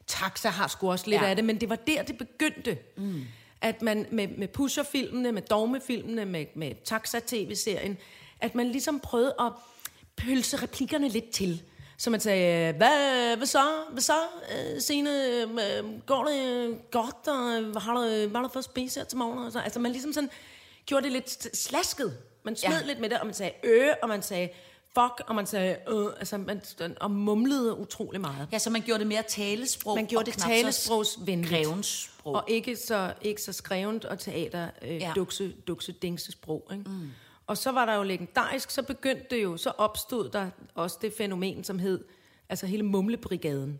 C: Taxa har sgu også lidt ja. af det, men det var der, det begyndte. Mm. At man med, med pusherfilmene, med dogmefilmene, med, med Taxa-tv-serien, at man ligesom prøvede at pølse replikkerne lidt til. Så man sagde, hvad, hvad så? Hvad så, øh, Signe? Øh, går det godt? Og har du, var du fået spise her til morgen? Og så, altså man ligesom sådan gjorde det lidt slasket. Man smed ja. lidt med det, og man sagde øh, og man sagde fuck, og man sagde øh, altså man, og mumlede utrolig meget.
D: Ja, så man gjorde det mere talesprog.
C: Man gjorde det talesprogsvenligt.
D: sprog.
C: Og ikke så, ikke så skrevent og teater, øh, ja. dukse, dukse, dingse sprog. Ikke? Mm. Og så var der jo legendarisk, så begyndte det jo, så opstod der også det fænomen, som hed, altså hele Mumlebrigaden.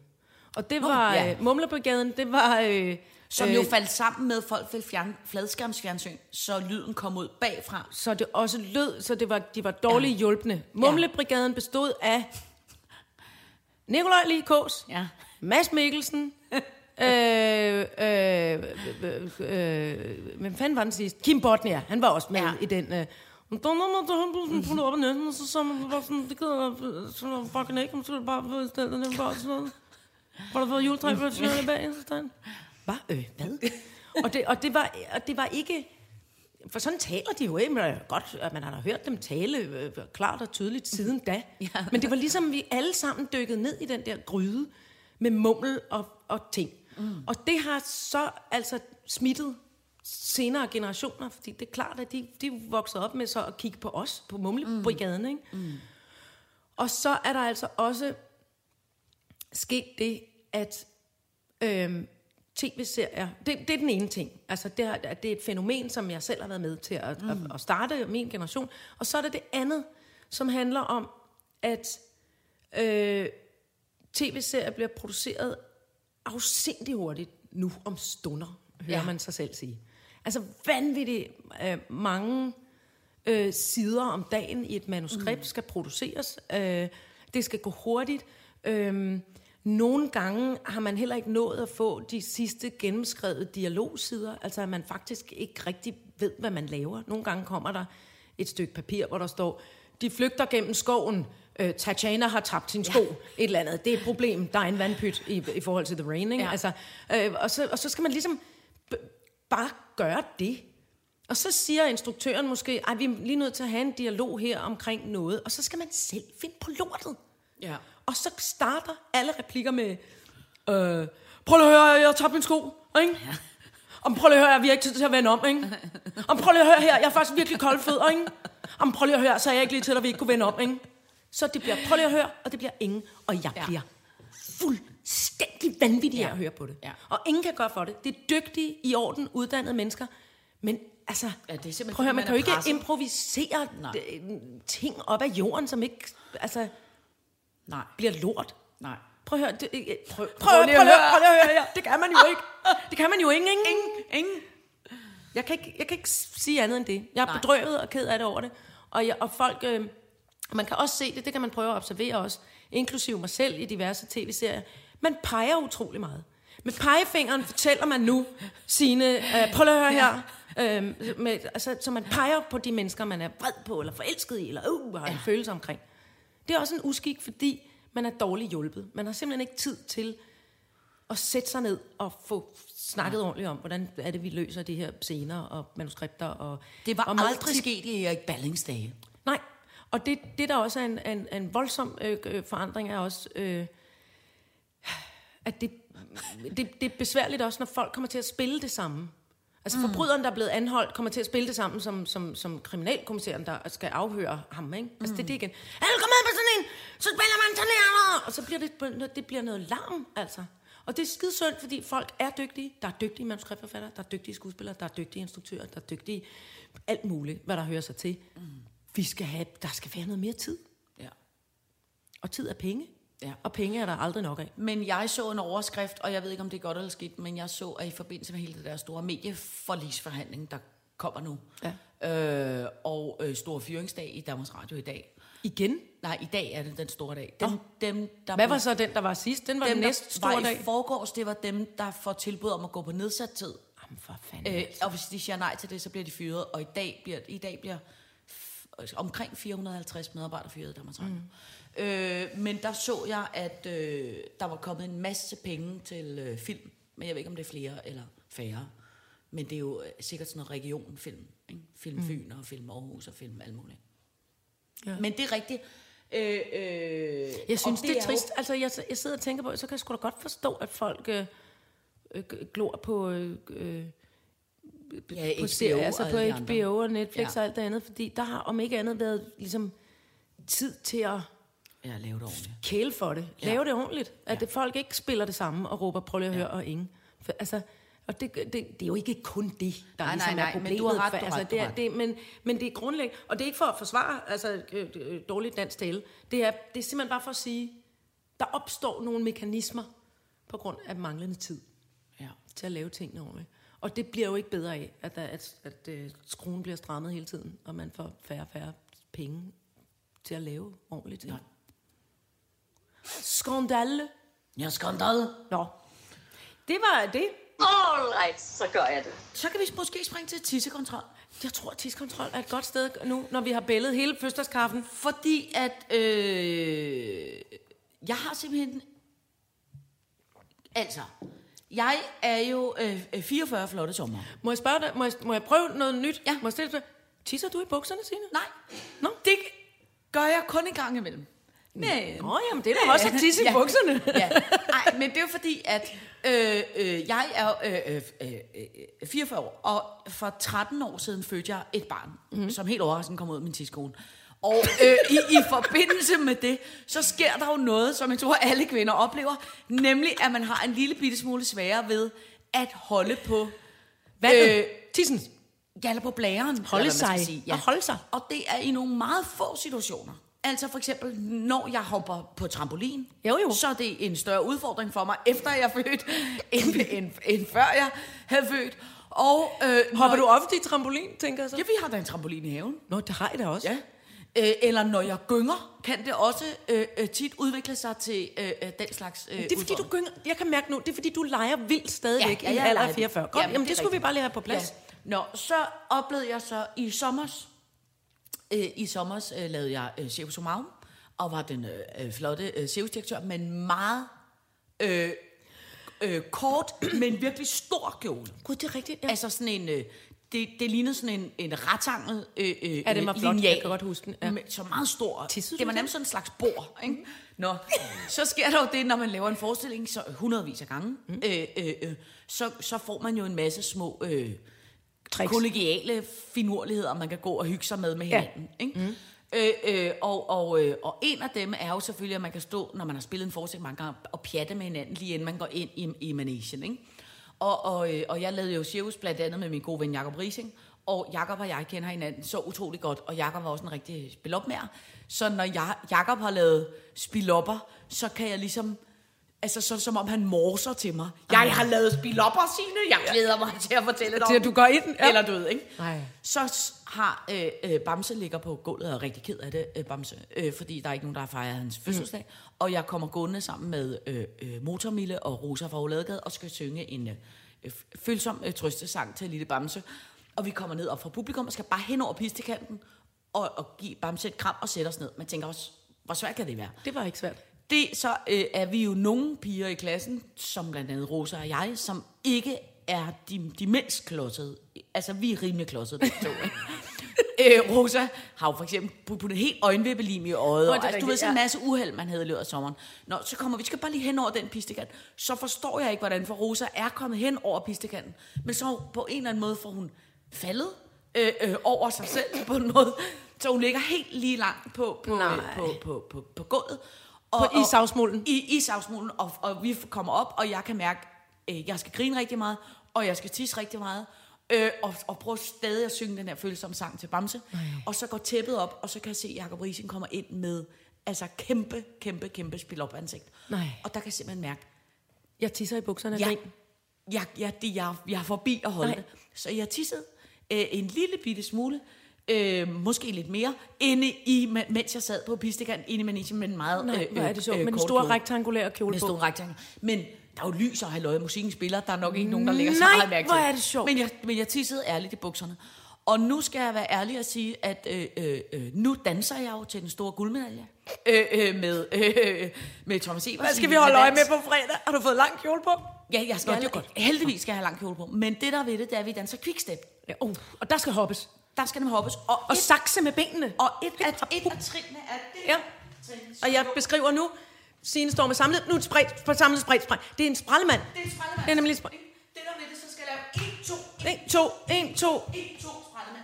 C: Og det var, oh, ja. øh, Mumlebrigaden, det var... Øh,
D: som jo øh, faldt sammen med folk ved fjern, fladskærmsfjernsyn, så lyden kom ud bagfra.
C: Så det også lød, så det var, de var dårligt ja. hjulpne. Mumlebrigaden bestod af Nikolaj Likås, ja. Mads Mikkelsen, øh, øh, øh, øh, øh, hvem fanden var den sidste? Kim Botnia, han var også med ja. i den... Øh, men der når man putte op i næsten, og så så man bare sådan, det gider sådan fucking ikke, man skulle bare stille den bare sådan noget. Var der fået juletræ på sådan bag, så Hvad? Øh, hvad? og, det, og, det var, og det var ikke... For sådan taler de jo ikke, men godt, at man har hørt dem tale øh, klart og tydeligt siden da. ja. Men det var ligesom, vi alle sammen dykkede ned i den der gryde med mummel og, og ting. Mm. Og det har så altså smittet senere generationer, fordi det er klart, at de, de voksede op med så at kigge på os, på Mumlebrigaden, mm. ikke? Mm. Og så er der altså også sket det, at øhm, tv-serier, det, det er den ene ting. Altså det, er, det er et fænomen, som jeg selv har været med til at, mm. at, at starte, min generation. Og så er det det andet, som handler om, at øh, tv-serier bliver produceret afsindig hurtigt nu om stunder, hører ja. man sig selv sige. Altså vanvittigt øh, mange øh, sider om dagen i et manuskript mm. skal produceres. Øh, det skal gå hurtigt. Øh, nogle gange har man heller ikke nået at få de sidste gennemskrevede dialogsider, altså at man faktisk ikke rigtig ved, hvad man laver. Nogle gange kommer der et stykke papir, hvor der står, de flygter gennem skoven, øh, Tatjana har tabt sin sko, ja. et eller andet. Det er et problem. Der er en vandpyt i, i forhold til The Rain, ikke?
D: Ja.
C: Altså, øh, og, så, og så skal man ligesom bare gøre det. Og så siger instruktøren måske, at vi er lige nødt til at have en dialog her omkring noget, og så skal man selv finde på lortet.
D: Ja.
C: Og så starter alle replikker med, øh, prøv lige at høre, jeg har tabt min sko, ikke? Ja. Om prøv lige at høre, vi har ikke tid til at vende om, ikke? Om prøv lige at høre her, jeg er faktisk virkelig kold fødder, ikke? Om prøv lige at høre, så er jeg ikke lige til, at vi ikke kunne vende om, ikke? Så det bliver, prøv lige at høre, og det bliver ingen, og jeg
D: Ja.
C: bliver fuldstændig vanvittig ja. At høre på det.
D: Ja.
C: Og ingen kan gøre for det. Det er dygtige, i orden, uddannede mennesker, men altså,
D: Ja, det er
C: prøv at høre, man kan jo ikke
D: presset.
C: improvisere
D: Nej.
C: øh, ting op af jorden, som ikke altså,
D: Nej,
C: bliver lort.
D: nej.
C: Prøv at høre, det, øh, prøv, prøv,
D: prøv
C: prøv,
D: lige
C: prøv,
D: at
C: prøv,
D: høre.
C: prøv, lige at høre. Det kan man jo ikke. Det kan man jo ikke. Ingen.
D: Ingen.
C: Jeg kan, ikke, jeg kan ikke sige andet end det. Jeg er
D: Nej.
C: bedrøvet og ked af det over det. Og, jeg, og folk, øh, man kan også se det, det kan man prøve at observere også, inklusive mig selv i diverse tv-serier. Man peger utrolig meget. Med pegefingeren fortæller man nu sine, øh, prøv at høre her, øh, med, altså, så man peger på de mennesker, man er vred på, eller forelsket i, eller uh, har en følelse omkring. Det er også en uskik, fordi man er dårligt hjulpet. Man har simpelthen ikke tid til at sætte sig ned og få snakket ja. ordentligt om, hvordan er det, vi løser de her scener og manuskripter. Og,
D: Det var
C: og
D: aldrig sket i Erik Ballings dage.
C: Nej, og det, det der også er en, en, en voldsom øh, øh, forandring, er også, øh, at det, det, det er besværligt også, når folk kommer til at spille det samme. Altså mm. forbryderen, der er blevet anholdt, kommer til at spille det samme som, som, som kriminalkommissæren, der skal afhøre ham. Ikke? Altså det er det igen. Alle kom med på sådan en, så spiller man sådan her. Og så bliver det, det bliver noget larm, altså. Og det er skide synd, fordi folk er dygtige. Der er dygtige manuskriptforfattere, der er dygtige skuespillere, der er dygtige instruktører, der er dygtige alt muligt, hvad der hører sig til. Mm. Vi skal have, der skal være noget mere tid.
D: Ja.
C: Og tid er penge.
D: Ja.
C: Og penge er der aldrig nok af.
D: Men jeg så en overskrift, og jeg ved ikke, om det er godt eller skidt, men jeg så, at i forbindelse med hele det der store medieforlisforhandling, der kommer nu,
C: Ja.
D: øh, og øh, store fyringsdag i Danmarks Radio i dag.
C: Igen?
D: Nej, i dag er det den store dag. Dem, dem, der
C: Hvad var så den, der var sidst? Den var
D: dem,
C: den næste store
D: i
C: dag?
D: forgårs, det var dem, der får tilbud om at gå på nedsat tid.
C: Jamen for fanden.
D: Øh, og hvis de siger nej til det, så bliver de fyret. Og i dag bliver, i dag bliver omkring 450 medarbejdere fyret i Danmarks Radio. Mm. Øh, men der så jeg, at øh, der var kommet en masse penge til øh, film. Men jeg ved ikke, om det er flere eller færre. Men det er jo øh, sikkert sådan noget regionfilm. Ikke? Film
C: Mm.
D: Fyn og film Aarhus og film alt muligt.
C: Ja.
D: Men det er rigtigt. Øh, øh,
C: Jeg synes,
D: og
C: det er,
D: jo-
C: trist. Altså, jeg, jeg sidder og tænker på, så kan jeg sgu da godt forstå, at folk øh, øh, glor på, øh, øh,
D: Ja,
C: på
D: HBO
C: serier, altså på
D: andre.
C: HBO og Netflix
D: Ja.
C: og alt det andet, fordi der har om ikke andet været ligesom, tid til at
D: Ja, lave det ordentligt.
C: kæle for det.
D: Ja.
C: Lave det ordentligt. At det, folk ikke spiller det samme og råber, prøv lige at høre, og ingen. For, altså, og det, det, det er jo ikke kun det, der
D: Nej,
C: ligesom
D: nej,
C: er
D: nej, men
C: problemet.
D: du har ret,
C: for,
D: du har
C: altså,
D: ret, du
C: det er,
D: ret.
C: det, men, men det er grundlæggende, og det er ikke for at forsvare altså, øh, øh, dårligt dansk tale. Det er, det er simpelthen bare for at sige, der opstår nogle mekanismer på grund af manglende tid
D: Ja.
C: til at lave tingene ordentligt. Og det bliver jo ikke bedre af, at, der, at, at, at skruen bliver strammet hele tiden, og man får færre og færre penge til at lave ordentligt.
D: Nej.
C: Skandale.
D: Ja, skandal.
C: Nå, det var det.
B: All right, så gør jeg det.
D: Så kan vi måske springe til tissekontrol.
C: Jeg tror, at tidskontrol er et godt sted nu, når vi har bællet hele fødselsdagskaffen.
D: Fordi at øh, jeg har simpelthen... Altså, jeg er jo øh, øh, 44 flotte sommer.
C: Må jeg spørge dig, må jeg, må jeg prøve noget nyt?
D: Ja.
C: Må jeg stille dig? Tisser du i bukserne, Signe?
D: Nej,
C: Nå.
D: det gør jeg kun en gang imellem. Men,
C: Nå, jamen det er da også at tisse i
D: Ja.
C: bukserne.
D: ja. Ej, men det er jo fordi, at øh, øh, jeg er øh, øh, øh, 44 år, og for 13 år siden fødte jeg et barn, mm-hmm. som helt overraskende kom ud af min tidskone. Og øh, i, i forbindelse med det, så sker der jo noget, som jeg tror, alle kvinder oplever, nemlig at man har en lille bitte smule sværere ved at holde på
C: Vandet.
D: Øh,
C: Tissen.
D: Ja, eller på blæren.
C: Holde
D: eller
C: sig.
D: Sige.
C: Og holde sig.
D: Og det er i nogle meget få situationer. Altså for eksempel, når jeg hopper på trampolin,
C: Jo, jo.
D: så er det en større udfordring for mig, efter jeg er født, end, end, end før jeg havde født. Og, øh,
C: Hopper
D: når,
C: du ofte i trampolin, tænker jeg så?
D: Ja, vi har da en trampolin i haven.
C: Nå, det har jeg da også.
D: Ja. Øh, eller når jeg gynger, kan det også øh, øh, tit udvikle sig til øh, øh, den slags øh,
C: Det er fordi, du gynger. Jeg kan mærke nu, det er fordi, du leger vildt stadigvæk
D: Ja,
C: ja, i alder
D: leger
C: af 44.
D: vildt.
C: Godt,
D: Jamen,
C: jamen,
D: det
C: det skulle vi
D: rigtigt.
C: bare lige have på plads.
D: Ja. Nå, så oplevede jeg så i sommers, øh, i sommers øh, lavede jeg øh, Chef Somarum, og var den øh, øh, flotte øh, men meget øh, øh, kort, men virkelig stor kjole.
C: Gud, det er rigtigt. Ja.
D: Altså sådan en... Øh, det, det lignede sådan en, en retangel øh, øh,
C: Ja, den var flot.
D: lineal.
C: Jeg kan godt huske den, ja.
D: Med, så meget stor.
C: Tissede
D: det var nærmest sådan en slags bord. Ikke? Nå, så sker der jo det, når man laver en forestilling, så hundredvis af gange, mm. øh, øh, øh, så, så får man jo en masse små øh,
C: Tricks.
D: kollegiale finurligheder, man kan gå og hygge sig med med
C: Ja.
D: hinanden. Ikke? Mm. Øh, øh, og, og, øh, og en af dem er jo selvfølgelig, at man kan stå, når man har spillet en forestilling mange gange, og pjatte med hinanden, lige inden man går ind i, i managen. Ikke? Og, og, øh, og jeg lavede jo cirkus blandt andet med min gode ven Jakob Rising, og Jakob og jeg kender hinanden så utrolig godt, og Jakob var også en rigtig spilopmager. Så når jeg, Jakob har lavet spilopper, så kan jeg ligesom... Altså, så som om han morser til mig. Jeg har lavet spilopper, Signe. Jeg glæder mig til at fortælle dig
C: Til
D: om
C: at du går i den, ja.
D: Eller du ved, ikke?
C: Nej.
D: Så har øh, øh, Bamse ligger på gulvet og er rigtig ked af det, øh, Bamse, øh, fordi der er ikke nogen, der har fejret hans fødselsdag. Mm. Og jeg kommer gående sammen med øh, øh, Motormille og Rosa fra Oladegade og skal synge en øh, følsom øh, trøstesang til lille Bamse. Og vi kommer ned op fra publikum og skal bare hen over pistekanten og, og give Bamse et kram og sætte os ned. Man tænker også, hvor svært kan det være?
C: Det var ikke svært.
D: Det så øh, er vi jo nogle piger i klassen, som blandt andet Rosa og jeg, som ikke er de, de mindst klodsede. Altså, vi er rimelig klodsede, begge to. ikke? øh, Rosa har jo for eksempel puttet helt øjenvippelim i øjet, og altså, du ved, sådan en masse uheld, man havde i løbet af sommeren. Nå, så kommer vi, skal bare lige hen over den pistekant. Så forstår jeg ikke, hvordan, for Rosa er kommet hen over pistekanten. Men så på en eller anden måde får hun faldet øh, øh, over sig selv på en måde, så hun ligger helt lige langt på, på, øh, på, på, på, på gulvet. Og,
C: På isavsmulden?
D: I isavsmulden, og, og vi kommer op, og jeg kan mærke, øh, jeg skal grine rigtig meget, og jeg skal tisse rigtig meget, øh, og, og prøve stadig at synge den her følsomme sang til Bamse. Og så går tæppet op, og så kan jeg se, at Jacob Rising kommer ind med altså kæmpe, kæmpe, kæmpe spil op ansigt.
C: Nej.
D: Og der kan jeg simpelthen mærke,
C: Jeg tisser i bukserne.
D: jeg,
C: Ja.
D: jeg, jeg, det, jeg, jeg er forbi at holde
C: Nej.
D: det. Så jeg tissede øh, en lille bitte smule, øh, måske lidt mere, inde i, me- mens jeg sad på pistekanten, inde i managen med en meget
C: Nej, hvor er det sjovt.
D: øh,
C: Med den
D: kort
C: store
D: kjole.
C: rektangulære kjole
D: med
C: på.
D: stor rektangel. Men der er jo lys og halløj, musikken spiller, der er nok ikke nogen, der lægger så meget mærke til.
C: hvor er det sjovt.
D: Men jeg, men jeg tissede ærligt i bukserne. Og nu skal jeg være ærlig og sige, at øh, øh, øh, nu danser jeg jo til den store guldmedalje øh, øh, med, øh, med Thomas Evers.
C: Hvad skal vi holde øje med på fredag? Har du fået lang kjole på?
D: Ja, jeg skal
C: Nå, det er godt.
D: heldigvis skal jeg have lang kjole på. Men det, der er ved det, det er, at vi danser quickstep.
C: Ja, oh, og der skal hoppes.
D: Der skal dem hoppes. Og,
C: Og
D: et,
C: sakse med benene.
D: og et, af, et af trinene er det.
C: Ja.
D: trin,
C: Og jeg beskriver nu, Signe står med samlet, nu er det spredt, på samlet spredt spring. Det er en sprallemand.
D: Det er en sprallemand.
C: Det er nemlig spring.
D: Det, der er ved det, så skal jeg lave 1, 2, 1,
C: 1, 2, 1, 2.
D: 1, 2 sprallemand.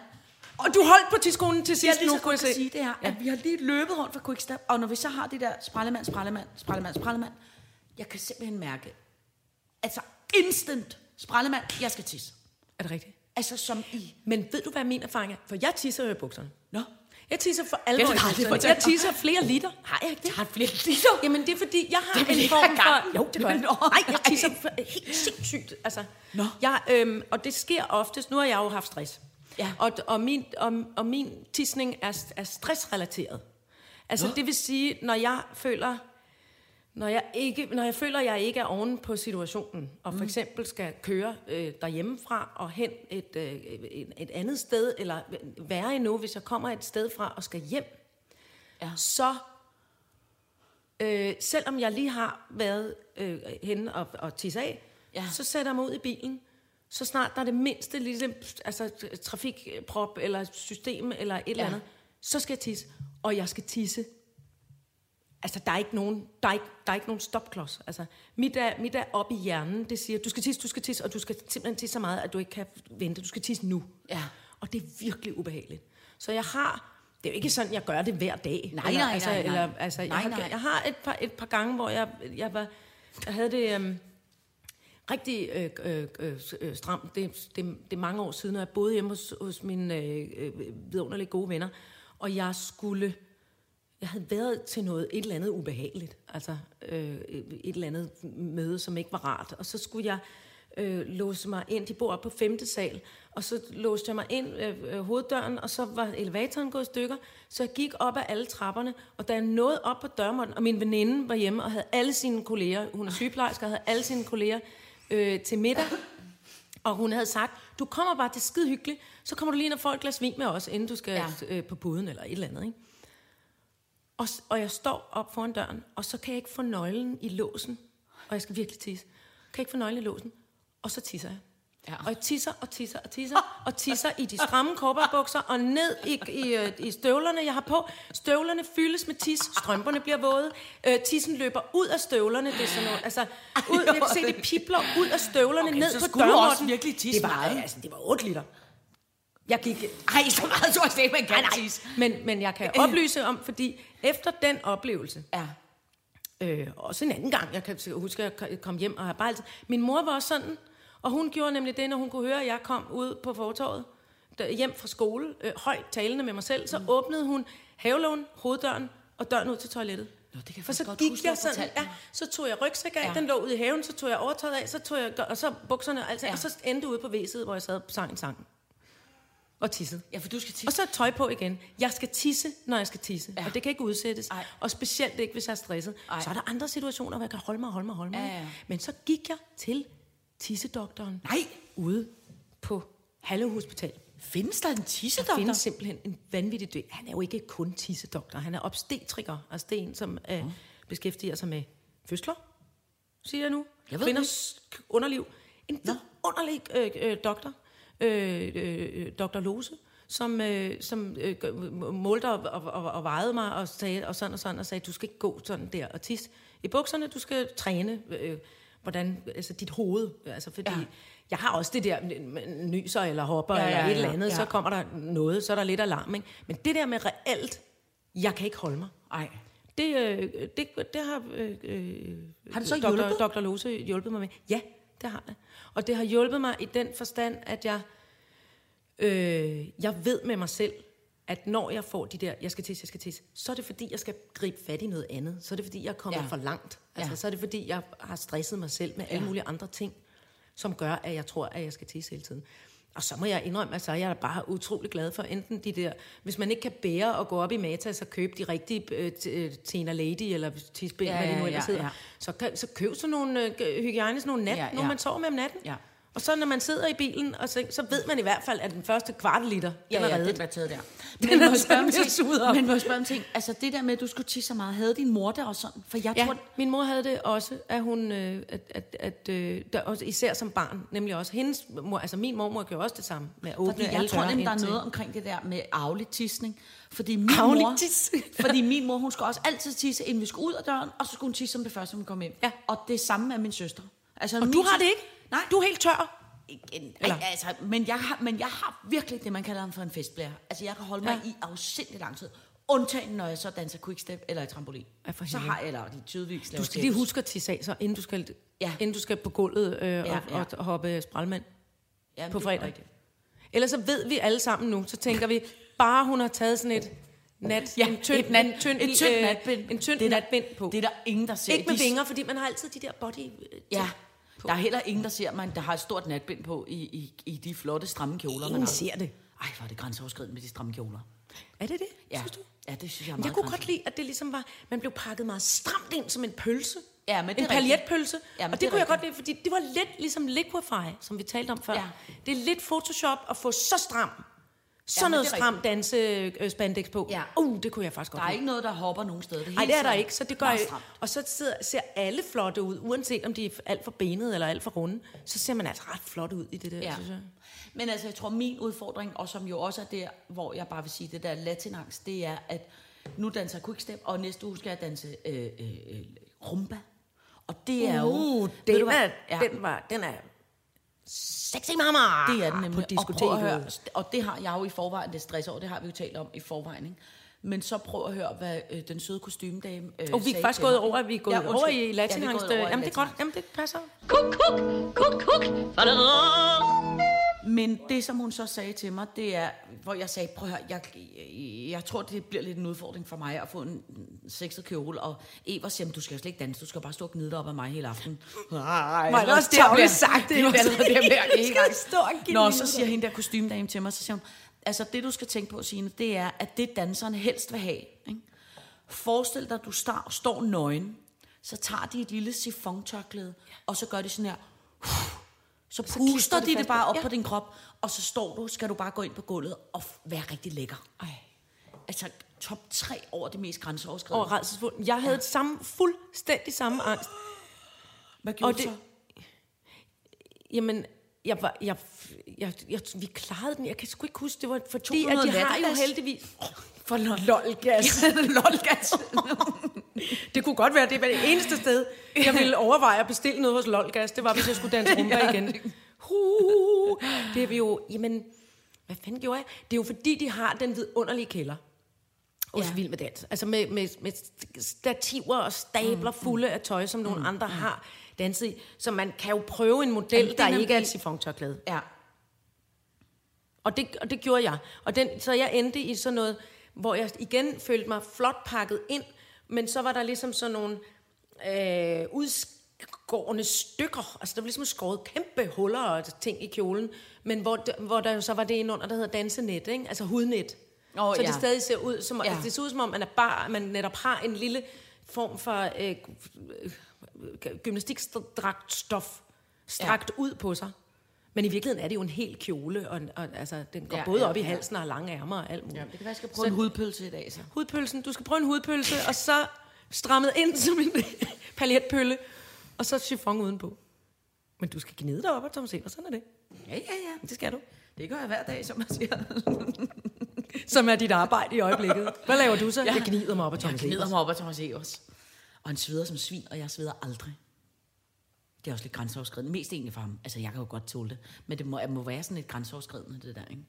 C: Og du holdt på tidskonen til sidst, nu kunne jeg se.
D: sige, det er, at vi har lige løbet rundt for Quickstep, og når vi så har det der sprallemand, sprallemand, sprallemand, sprallemand, jeg kan simpelthen mærke, altså instant sprallemand, jeg skal tisse.
C: Er det rigtigt?
D: Altså som i,
C: Men ved du, hvad min erfaring er? For jeg tisser jo i bukserne.
D: nå,
C: Jeg tisser for alvor i
D: jeg aldrig
C: bukserne. Jeg tisser flere liter. Har jeg ikke det?
D: har flere liter.
C: Jamen, det er fordi, jeg har
D: Det
C: en form for... Jo, det gør jeg. Nej, jeg tisser for, helt sindssygt. Altså,
D: Nå.
C: Jeg, øhm, og det sker oftest. Nu har jeg jo haft stress.
D: Ja.
C: Og, og, min, og, og min tisning er, er stressrelateret. Altså,
D: Nå.
C: det vil sige, når jeg føler... Når jeg, ikke, når jeg føler, at jeg ikke er oven på situationen, og for eksempel skal køre øh, derhjemmefra og hen et, øh, et, et andet sted, eller værre endnu, hvis jeg kommer et sted fra og skal hjem,
D: Ja.
C: så øh, selvom jeg lige har været øh, henne og, og tisse af,
D: Ja.
C: så sætter jeg mig ud i bilen. Så snart der er det mindste lille altså, trafikprop eller system eller et eller
D: Ja.
C: andet, så skal jeg tisse. Og jeg skal tisse. Altså, der er ikke nogen, der er ikke, der er ikke nogen stopklods. Altså, mit er, mit er op i hjernen. Det siger, du skal tisse, du skal tisse, og du skal simpelthen tisse så meget, at du ikke kan vente. Du skal tisse nu.
D: Ja.
C: Og det er virkelig ubehageligt. Så jeg har... Det er jo ikke sådan, jeg gør det hver dag.
D: Nej,
C: eller,
D: nej,
C: altså,
D: nej, nej.
C: Eller, altså,
D: Nej,
C: jeg, har,
D: nej.
C: jeg har et par, et par gange, hvor jeg, jeg, var, jeg havde det øhm, rigtig øh, øh, øh, øh, stramt. Det, det, det er mange år siden, og jeg boede hjemme hos, hos mine øh, øh, vidunderlige gode venner. Og jeg skulle... Jeg havde været til noget, et eller andet ubehageligt. Altså øh, et eller andet møde, som ikke var rart. Og så skulle jeg øh, låse mig ind. De bor oppe på femte sal. Og så låste jeg mig ind øh, øh, hoveddøren, og så var elevatoren gået i stykker. Så jeg gik op ad alle trapperne, og da jeg nåede op på dørmånden, og min veninde var hjemme og havde alle sine kolleger, hun er sygeplejerske, og havde alle sine kolleger øh, til middag, og hun havde sagt, du kommer bare, det er skide hyggeligt, så kommer du lige ind og får et glas vin med os, inden du skal
D: Ja.
C: øh, på puden eller et eller andet. Ikke? Og Og, jeg står op foran døren, og så kan jeg ikke få nøglen i låsen. Og jeg skal virkelig tisse. Kan jeg ikke få nøglen i låsen. Og så tisser jeg.
D: Ja.
C: Og jeg tisser og tisser og tisser, og tisser i de stramme korperbukser, og ned i, i, øh, i støvlerne, jeg har på. Støvlerne fyldes med tis, strømperne bliver våde, øh, tissen løber ud af støvlerne, det er sådan noget, altså, ud, jeg kan se, det pipler ud af støvlerne,
D: Okay,
C: ned
D: så
C: på dørmåtten.
D: også virkelig tisse
C: det var,
D: meget.
C: Altså, det var 8 liter. Jeg gik...
D: Ej, så meget tror jeg slet ikke, man kan
C: Nej, men, men jeg kan oplyse om, fordi efter den oplevelse,
D: Ja.
C: Øh, også en anden gang, jeg kan huske, at jeg kom hjem og har bare altid... Min mor var også sådan, og hun gjorde nemlig det, når hun kunne høre, at jeg kom ud på fortorvet, hjem fra skole, øh, højt talende med mig selv, så mm. åbnede hun havelån, hoveddøren og døren ud til toilettet.
D: Nå, det kan
C: For så
D: godt
C: gik
D: huske,
C: jeg sådan, ja, så tog jeg rygsæk af,
D: Ja.
C: den lå ude i haven, så tog jeg overtøjet af, så tog jeg, og så bukserne alt,
D: ja.
C: og så endte ude på væset, hvor jeg sad og sang en sang. Og tissede.
D: Ja, for du skal tisse.
C: Og så tøj på igen. Jeg skal tisse, når jeg skal tisse.
D: Ja.
C: Og det kan ikke udsættes.
D: Ej.
C: Og specielt ikke, hvis jeg er stresset.
D: Ej.
C: Så er der andre situationer, hvor jeg kan holde mig holde mig holde mig.
D: Ja, ja.
C: Men så gik jeg til tissedoktoren.
D: Nej.
C: Ude på Halle Hospital.
D: Findes der en
C: Der
D: tissedoktor?
C: findes simpelthen en vanvittig død. Han er jo ikke kun tissedoktor. Han er obstetriker. Altså det er en, som øh, beskæftiger sig med fødsler, siger jeg nu.
D: Jeg ved
C: Kvinders underliv. En underlig øh, øh, doktor, øh, øh, doktor Lose, som, øh, som øh, målte og, og, og, og vejede mig og sagde og sådan og sådan og sagde, du skal ikke gå sådan der og tisse i bukserne, du skal træne, øh, hvordan, altså dit hoved, altså fordi
D: Ja.
C: jeg har også det der nyser eller hopper
D: Ja,
C: ja,
D: ja,
C: eller et eller andet,
D: ja.
C: så kommer der noget, så er der lidt alarm, ikke? Men det der med reelt, jeg kan ikke holde mig.
D: Nej.
C: Det, øh, det, det har øh, øh,
D: Har det så
C: Dr.
D: hjulpet?
C: Dr. Lose hjulpet mig med. Ja, det har det. Og det har hjulpet mig i den forstand, at jeg, øh, jeg ved med mig selv, at når jeg får de der, jeg skal tisse, jeg skal tisse, så er det fordi, jeg skal gribe fat i noget andet. Så er det fordi, jeg er kommet
D: Ja.
C: for langt. Altså,
D: ja.
C: Så er det fordi, jeg har stresset mig selv med alle
D: Ja.
C: mulige andre ting, som gør, at jeg tror, at jeg skal tisse hele tiden. Og så må jeg indrømme, at så er jeg bare utrolig glad for enten de der, hvis man ikke kan bære at gå op i Matas og købe de rigtige øh, øh, Tena Lady eller tisben,
D: Ja,
C: hvad de
D: ja,
C: nu ellers
D: ja,
C: hedder,
D: ja.
C: så, kan, så køb sådan nogle øh, hygiejniske nogle nat,
D: ja.
C: ja. nogle man sover med om natten.
D: Ja.
C: Og så når man sidder i bilen, og så, så ved man i hvert fald, at den første kvart liter,
D: Ja,
C: den er
D: ja,
C: reddet.
D: den var taget der.
C: Den
D: Men
C: er
D: må jeg spørge om
C: sådan
D: ting?
C: op.
D: Men må jeg spørge om ting? Altså det der med, at du skulle tisse så meget, havde din mor det også sådan? For jeg
C: Ja,
D: tror,
C: min mor havde det også, at hun, øh, at, at, at øh, der, også, især som barn, nemlig også hendes mor, altså min mormor gjorde også det samme med at åbne
D: fordi jeg tror nemlig, der er
C: ind
D: noget omkring det der med arvelig tisning. Fordi min
C: Arvelig
D: mor,
C: tisning?
D: fordi min mor, hun skulle også altid tisse, inden vi skulle ud af døren, og så skulle hun tisse som det første, hun kom hjem.
C: Ja.
D: Og det samme med min søster. Altså,
C: Og
D: min
C: du har det ikke?
D: Nej.
C: Du er helt tør.
D: Igen,
C: Eller?
D: ej, altså, men, jeg har, men jeg har virkelig det, man kalder for en festblære. Altså, jeg kan holde mig
C: Ja.
D: i afsindelig lang tid. Undtagen, når jeg så danser quickstep eller i trampolin.
C: Ja, for
D: så
C: helvede.
D: har jeg, eller de tydeligvis
C: Du skal lige huske at tisse af, så inden du skal,
D: Ja.
C: ja. inden du skal på gulvet øh,
D: Ja,
C: ja, og,
D: ja.
C: og hoppe spralmand
D: Jamen,
C: på fredag. Ellers så ved vi alle sammen nu, så tænker vi, bare hun har taget sådan et nat,
D: Ja,
C: en tynd,
D: et nat-
C: en tynd,
D: et tyndt
C: øh,
D: natbind.
C: En tynd
D: Det er der-
C: natbind på.
D: Det er der ingen, der ser.
C: Ikke med
D: De-
C: vinger, fordi man har altid de der body... øh,
D: Ja,
C: ting
D: der er heller ingen, der ser mig, der har et stort natbind på i, i, i de flotte, stramme kjoler, man
C: Ingen
D: har.
C: ser det.
D: Ej, hvor er det grænseoverskridende med de stramme kjoler.
C: Er det det,
D: Ja,
C: synes du?
D: ja det synes jeg er meget
C: jeg kunne godt lide, at det ligesom var, man blev pakket meget stramt ind som en pølse.
D: Ja, men det
C: en paljetpølse.
D: Ja, men
C: og
D: det
C: det, kunne jeg
D: rigtigt.
C: godt lide, fordi det var lidt ligesom Liquify, som vi talte om før.
D: Ja.
C: Det er lidt Photoshop at få så stram, så
D: Ja,
C: noget stram danse øh, spandex på.
D: Ja.
C: Uh, det kunne jeg faktisk godt
D: Der er
C: lide.
D: ikke noget, der hopper nogen steder. Er
C: Nej, det er der ikke, så det gør jeg. Og så sidder, ser alle flotte ud, uanset om de er alt for benede eller alt for runde. Så ser man altså ret flot ud i det der,
D: Ja.
C: synes jeg.
D: Men altså, jeg tror, min udfordring, og som jo også er der, hvor jeg bare vil sige, det der latinangst, det er, at nu danser jeg quickstep, og næste uge skal jeg danse øh, øh, øh, rumba. Og det er jo...
C: Uh,
D: ved
C: den, er,
D: Ja.
C: den, var, den er sexy mama
D: Det er den nemlig.
C: på
D: Og, prøv at høre,
C: diskoteket.
D: og det har jeg jo i forvejen, det stress over, det har vi jo talt om i forvejen, ikke? Men så prøv at høre, hvad øh, den søde kostymedame øh,
C: Og vi er faktisk gået over, at vi er gået
D: Ja,
C: ja, over
D: Ja,
C: i
D: er
C: latinangst.
D: i
C: Jamen, det er godt. Jamen, det passer.
B: Kuk, kuk, kuk, kuk.
D: Men det, som hun så sagde til mig, det er, hvor jeg sagde, prøv at høre, jeg, jeg, jeg tror, det bliver lidt en udfordring for mig at få en sexet kjole. Og Eva siger, "Men du skal jo slet ikke danse, du skal bare stå og gnide dig op af mig hele aftenen. Nej,
C: det også tarveligt sagt, det
D: Det
C: er
D: er allerede der med
C: Jeg
D: en gang.
C: stå og
D: Nå, så siger hende der kostymedame til mig, så siger hun, altså det du skal tænke på, Signe, det er, at det danserne helst vil have. Ikke? Forestil dig, at du står, står nøgen, så tager de et lille sifontørklæde, og så gør de sådan her, så
C: klistrer
D: puster de det bare op
C: ja.
D: på din krop, og så står du, skal du bare gå ind på gulvet og være rigtig lækker.
C: Ej.
D: Altså, top 3 over det mest grænseoverskridende.
C: Og. Jeg havde ja. samme, fuldstændig samme angst.
D: Hvad gjorde
C: og
D: du
C: det-
D: så?
C: Jamen, jeg var, jeg, jeg, jeg, vi klarede den. Jeg kan sgu ikke huske, det var fordi,
D: du
C: at de har jo heldigvis... For lolgas.
D: Lolgas.
C: Det kunne godt være, det var det eneste sted, jeg ville overveje at bestille noget hos Lolgas. Det var, hvis jeg skulle danse rumba igen. Uh, det er vi jo... Jamen, hvad fanden gjorde jeg? Det er jo fordi, de har den vidunderlige kælder. Hos
D: Ja.
C: ja. Vild med Dans. Altså med, med, med stativer og stabler fulde af tøj, som nogle andre har danset i. Så man kan jo prøve en model,
D: Jamen, er
C: der ikke er et sifontørklæde.
D: Ja.
C: Og det, og det gjorde jeg. Og den, så jeg endte i sådan noget, hvor jeg igen følte mig flot pakket ind, men så var der ligesom sådan nogle øh, udskårende stykker. Altså der var ligesom skåret kæmpe huller og ting i kjolen, men hvor, hvor der jo så var det ind under, der hedder dansenet, ikke? altså hudnet.
D: Åh,
C: så
D: ja.
C: det stadig ser ud som,
D: Ja.
C: ja. det ser ud som om, man er bare, man netop har en lille form for øh, øh, gymnastikdragtstof strakt ja. ud på sig. Men i virkeligheden er det jo en hel kjole, og, og altså, den går
D: Ja,
C: både
D: ja,
C: op i
D: ja.
C: halsen og har lange ærmer og alt muligt.
D: ja. Det kan være, jeg skal prøve en hudpølse i dag, så.
C: Hudpølsen, du skal prøve en hudpølse, og så strammet ind som en paljetpølle, og så chiffon udenpå. Men du skal gnide dig op og Thomas Evers, sådan er det.
D: Ja, ja, ja.
C: Det skal du.
D: Det gør jeg hver dag, som man siger.
C: Som er dit arbejde i øjeblikket. Hvad laver du så?
D: Ja.
C: Jeg gnider mig op af
D: Jeg
C: Thomas
D: gnider
C: Evers.
D: mig op af Thomas Evers. Og han sveder som svin, og jeg sveder aldrig. Det er også lidt grænseoverskridende. Mest egentlig for ham. Altså, jeg kan jo godt tåle det. Men det må, må være sådan lidt grænseoverskridende, det der, ikke?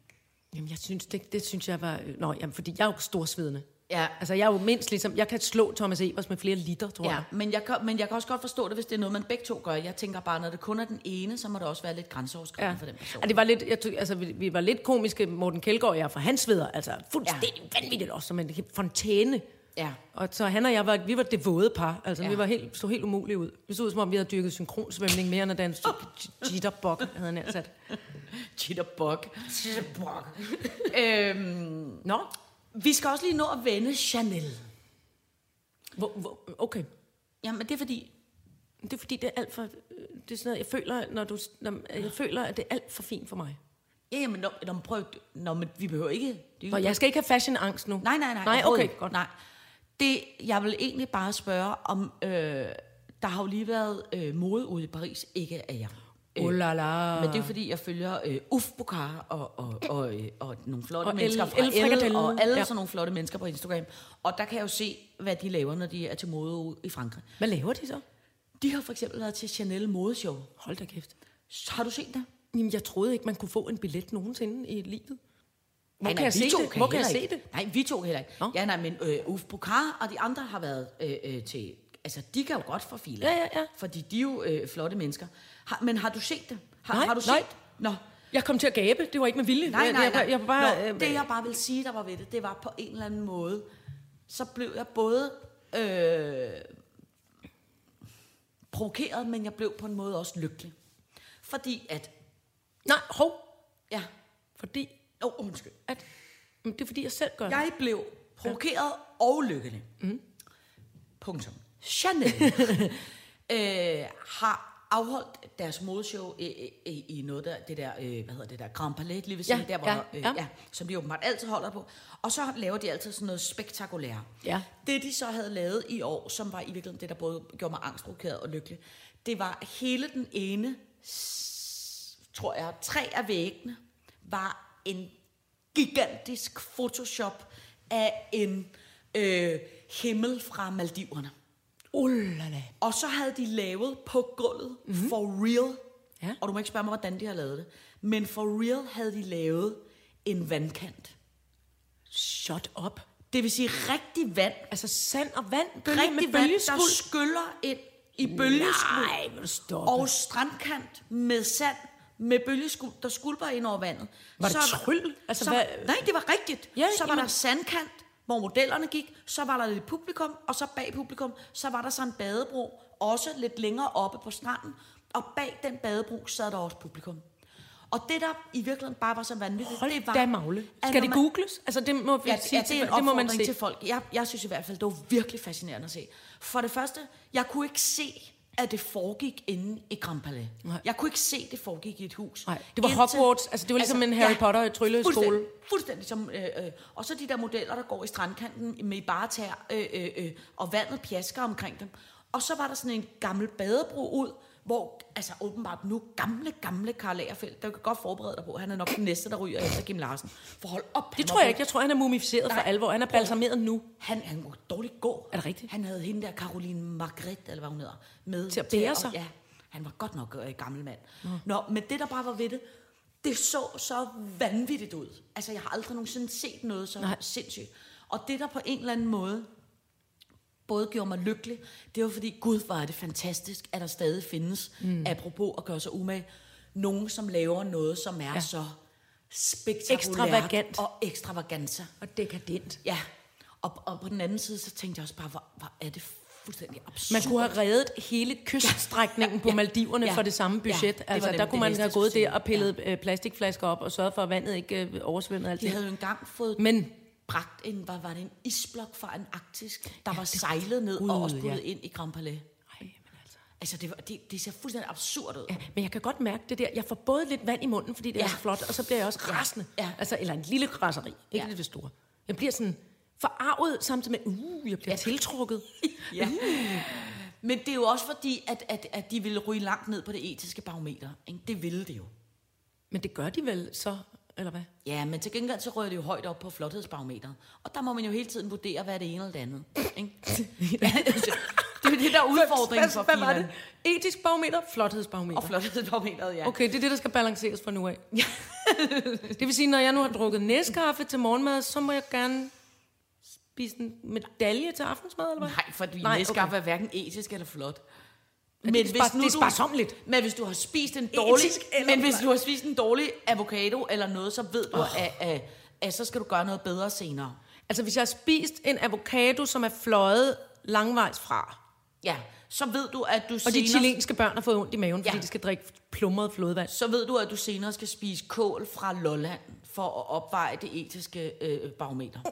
C: Jamen, jeg synes, det, det synes jeg var... Nå, jamen, fordi jeg er jo storsvedende.
D: Ja.
C: Altså, jeg er jo mindst ligesom... Jeg kan slå Thomas Evers med flere liter, tror
D: Ja,
C: jeg.
D: men jeg, kan, men jeg kan også godt forstå det, hvis det er noget, man begge to gør. Jeg tænker bare, når det kun er den ene, så må det også være lidt grænseoverskridende
C: Ja.
D: for den person.
C: Og det var lidt, jeg tog, altså, vi, vi var lidt komiske, Morten Kjeldgaard og jeg, for han sveder, altså fuldstændig ja. vanvittigt også, som en fontæne.
D: Ja.
C: Og så han og jeg, var, vi var det våde par, altså
D: Ja.
C: ja. vi var helt, så helt umulige ud. Vi så ud, som om vi havde dyrket synkronsvømning mere, end at danse jitterbug, havde han nær sat.
D: Chitterbug. Chitterbug. øhm,
C: Nå,
D: vi skal også lige nå at vende Chanel.
C: hvor, hvor, okay.
D: Jamen, det er fordi,
C: Det er fordi, det er alt for... Det er sådan noget, jeg føler, når du, når, jeg føler, at det er alt for fint for mig.
D: ja, jamen, når, når man prøver, når man, vi behøver ikke... Det
C: Og jeg skal ikke have fashion-angst nu.
D: Nej, nej, nej.
C: Nej, okay, godt.
D: Nej. Det, jeg vil egentlig bare spørge om, øh, der har jo lige været øh, mode ude i Paris, ikke af jer.
C: Oh la la.
D: Men det er fordi, jeg følger øh, Uf Bukar og, og, og, øh, og nogle flotte
C: Og
D: mennesker fra
C: Elle, Frikadelle.
D: og alle
C: Ja.
D: sådan nogle flotte mennesker på Instagram. Og der kan jeg jo se, hvad de laver, når de er til mode i Frankrig.
C: Hvad laver de så?
D: De har for eksempel været til Chanel modeshow.
C: Hold da kæft.
D: Har du set det?
C: Jamen, jeg troede ikke, man kunne få en billet nogensinde i livet. Hvor
D: Nej,
C: kan jeg se det? Hvor kan jeg se det?
D: Nej, vi to heller ikke.
C: Nå.
D: Ja, nej, men øh, Uf Bukar og de andre har været øh, øh, til... Altså, de kan jo godt få filer.
C: Ja, ja, ja.
D: Fordi de er jo øh, flotte mennesker. Har, men har du set det? Har,
C: Nej,
D: har du
C: nej.
D: set? Nå,
C: Jeg kom til at gabe. Det var ikke med vilje.
D: nej, nej,
C: jeg,
D: nej.
C: Jeg, jeg, bare,
D: Nå,
C: øh,
D: det jeg bare vil sige, der var ved det, det var på en eller anden måde, så blev jeg både øh, provokeret, men jeg blev på en måde også lykkelig. Fordi at...
C: Nej, hov.
D: Ja,
C: Fordi
D: oh, undskyld.
C: at... Men det er fordi, jeg selv gør det.
D: Jeg blev provokeret og lykkelig. Mm. Punktum. Chanel øh, har afholdt deres modeshow i, i, i noget der, det der, øh, hvad hedder det der, Grand Palais, lige ved siden,
C: Ja,
D: der, hvor,
C: ja,
D: øh,
C: ja.
D: ja, som de åbenbart altid holder på. Og så laver de altid sådan noget spektakulært.
C: Ja.
D: Det, de så havde lavet i år, som var i virkeligheden det, der både gjorde mig angstprovokeret og lykkelig, det var hele den ene, tror jeg, tre af væggene, var en gigantisk Photoshop af en øh, himmel fra Maldiverne.
C: Ullala.
D: Og så havde de lavet på gulvet, mm-hmm. for real,
C: Ja.
D: og du må ikke spørge mig, hvordan de har lavet det, men for real havde de lavet en vandkant.
C: Shut up.
D: Det vil sige rigtig vand,
C: Altså sand og vand. Bølge
D: rigtig
C: med
D: vand, der skyller ind i bølgeskuld.
C: Nej, du stoppe.
D: Og strandkant med sand, med bølgeskuld, der skulper ind over vandet.
C: Var det tryl? Altså,
D: så,
C: hvad-
D: Nej, det var rigtigt.
C: Ja,
D: så var
C: jamen-
D: der sandkant, hvor modellerne gik. Så var der lidt publikum, og så bag publikum, så var der så en badebro, også lidt længere oppe på stranden. Og bag den badebro sad der også publikum. Og det, der i virkeligheden bare var så vanvittigt,
C: Hold
D: det var...
C: da magle. Skal det googles? Altså, det må vi
D: Ja,
C: sige
D: ja, det er en
C: det må man se.
D: til folk. Jeg, jeg synes i hvert fald, det var virkelig fascinerende at se. For det første, jeg kunne ikke se, at det foregik inde i Grand Palais.
C: Nej.
D: Jeg kunne ikke se, at det foregik i et hus.
C: Nej, det var
D: Indtil-
C: Hogwarts. Altså, det var ligesom en Harry Potter trylleskole.
D: Fuldstændig, fuldstændig som... Øh, øh, og så de der modeller, der går i strandkanten med bare tær, øh, øh, øh, og vandet pjasker omkring dem. Og så var der sådan en gammel badebro ud, hvor altså åbenbart nu gamle, gamle Karl Lagerfeldt, der kan godt forberede dig på, han er nok den næste, der ryger efter Kim Larsen. For hold op,
C: Det tror jeg ikke. Jeg tror, han er mumificeret for
D: Nej.
C: alvor. Han er balsameret nu.
D: Han, han må dårligt gå.
C: Er det rigtigt?
D: Han havde hende der, Caroline Margrethe, eller hvad hun hedder, med
C: Til at bære sig?
D: Ja, han var godt nok øh, gammel mand. Mm. Nå, men det der bare var ved det, det så så vanvittigt ud. Altså, jeg har aldrig nogensinde set noget så.
C: Nej.
D: sindssygt. Og det der på en eller anden måde både gjorde mig lykkelig, det var fordi, gud, var det fantastisk, at der stadig findes, mm. apropos at gøre sig umage, nogen, som laver noget, som er
C: Ja.
D: ja. så spektakulært
C: Ekstravagant.
D: og ekstravaganza.
C: Og dekadent.
D: Ja, og, og på den anden side, så tænkte jeg også bare, hvor, hvor er det fuldstændig absurd.
C: Man kunne have reddet hele kyststrækningen på Maldiverne
D: Ja.
C: for det samme budget.
D: Ja, det
C: altså, der kunne man have gået der og pillet ja. plastikflasker op og sørget for, at vandet ikke øh, oversvømmede alt
D: De
C: det.
D: havde jo engang fået
C: Men
D: bragt en, hvad var det, en isblok fra en arktisk, der var sejlet ned og også
C: ja.
D: ind i Grand Palais.
C: Altså.
D: Altså, det, var, det, det ser fuldstændig absurd ud.
C: Ja, men jeg kan godt mærke det der. Jeg får både lidt vand i munden, fordi det ja. er
D: Ja.
C: så flot, og så bliver jeg også rasende.
D: Ja.
C: Altså, eller en lille raseri, ikke
D: Ja.
C: det store. Jeg bliver sådan forarvet samtidig med, uh, jeg bliver ja. tiltrukket.
D: Ja. Men det er jo også fordi, at, at, at de ville ryge langt ned på det etiske barometer. Ikke? Det ville det jo.
C: Men det gør de vel så, eller hvad?
D: Ja, men til gengæld så rører det jo højt op på flothedsbarometeret. Og der må man jo hele tiden vurdere, hvad er det ene eller det andet. Ikke? Det er det, der er udfordringen for
C: hvad, var det? Etisk barometer, flothedsbarometer.
D: Og flothedsbarometeret, ja.
C: Okay, det er det, der skal balanceres fra nu af. det vil sige, når jeg nu har drukket næskaffe til morgenmad, så må jeg gerne spise en medalje til aftensmad, eller hvad?
D: Nej, fordi
C: Nej,
D: næskaffe
C: okay.
D: er hverken etisk eller flot.
C: Men det er spar- det er sparsommeligt.
D: Men hvis du har spist en dårlig,
C: Etisk eller
D: men hvis du har spist en dårlig avocado eller noget, så ved du, oh. at, at, at, så skal du gøre noget bedre senere.
C: Altså, hvis jeg har spist en avocado, som er fløjet langvejs fra,
D: Ja, så ved du, at du
C: og de
D: senere,
C: chilenske børn har fået ondt i maven, fordi
D: Ja.
C: de skal drikke plumret flodvand.
D: så ved du, at du senere skal spise kål fra Lolland for at opveje det etiske øh, barometer.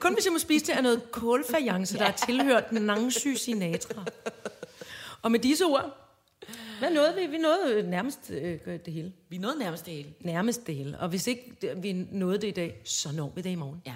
C: Kun hvis jeg må spise det af noget kålfajance, der er tilhørt Nangsy Sinatra. Og med disse ord, hvad nåede vi? Vi nåede nærmest øh, det hele.
D: Vi nåede nærmest det hele.
C: Nærmest det hele. Og hvis ikke vi nåede det i dag, så når vi det i morgen.
D: Ja.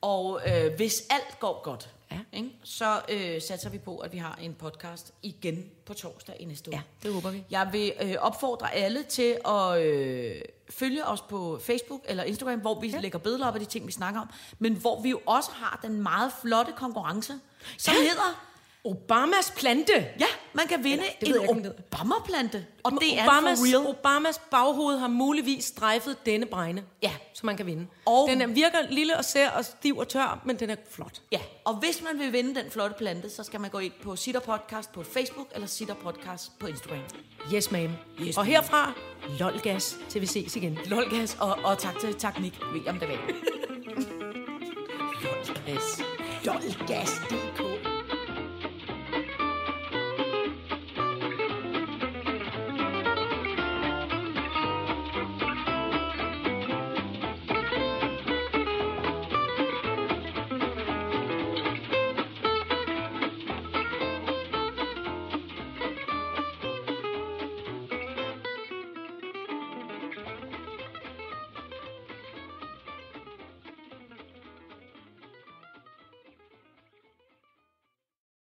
D: Og øh, hvis alt går godt,
C: Ja.
D: ikke, så øh, satser vi på, at vi har en podcast igen på torsdag i næste uge.
C: Ja, det håber vi.
D: Jeg vil øh, opfordre alle til at øh, følge os på Facebook eller Instagram, hvor vi ja. lægger billeder op af de ting, vi snakker om, men hvor vi jo også har den meget flotte konkurrence, som
C: Ja.
D: hedder,
C: Obamas plante.
D: ja, man kan vinde
C: Eller,
D: en Obama-plante, og det er
C: Obamas,
D: for real.
C: Obamas baghoved har muligvis strejfet denne bregne,
D: Ja.
C: så man kan vinde.
D: Og-
C: Den er, virker lille og sær og stiv og tør, men den er flot.
D: Ja, og hvis man vil vinde den flotte plante, så skal man gå ind på Sitter Podcast på Facebook eller Sitter Podcast på Instagram.
C: Yes, ma'am.
D: Yes,
C: og herfra, lolgas, til vi ses igen.
D: Lolgas, og, og tak til Teknik, William Daval. Lolgas.
C: Lolgas.dk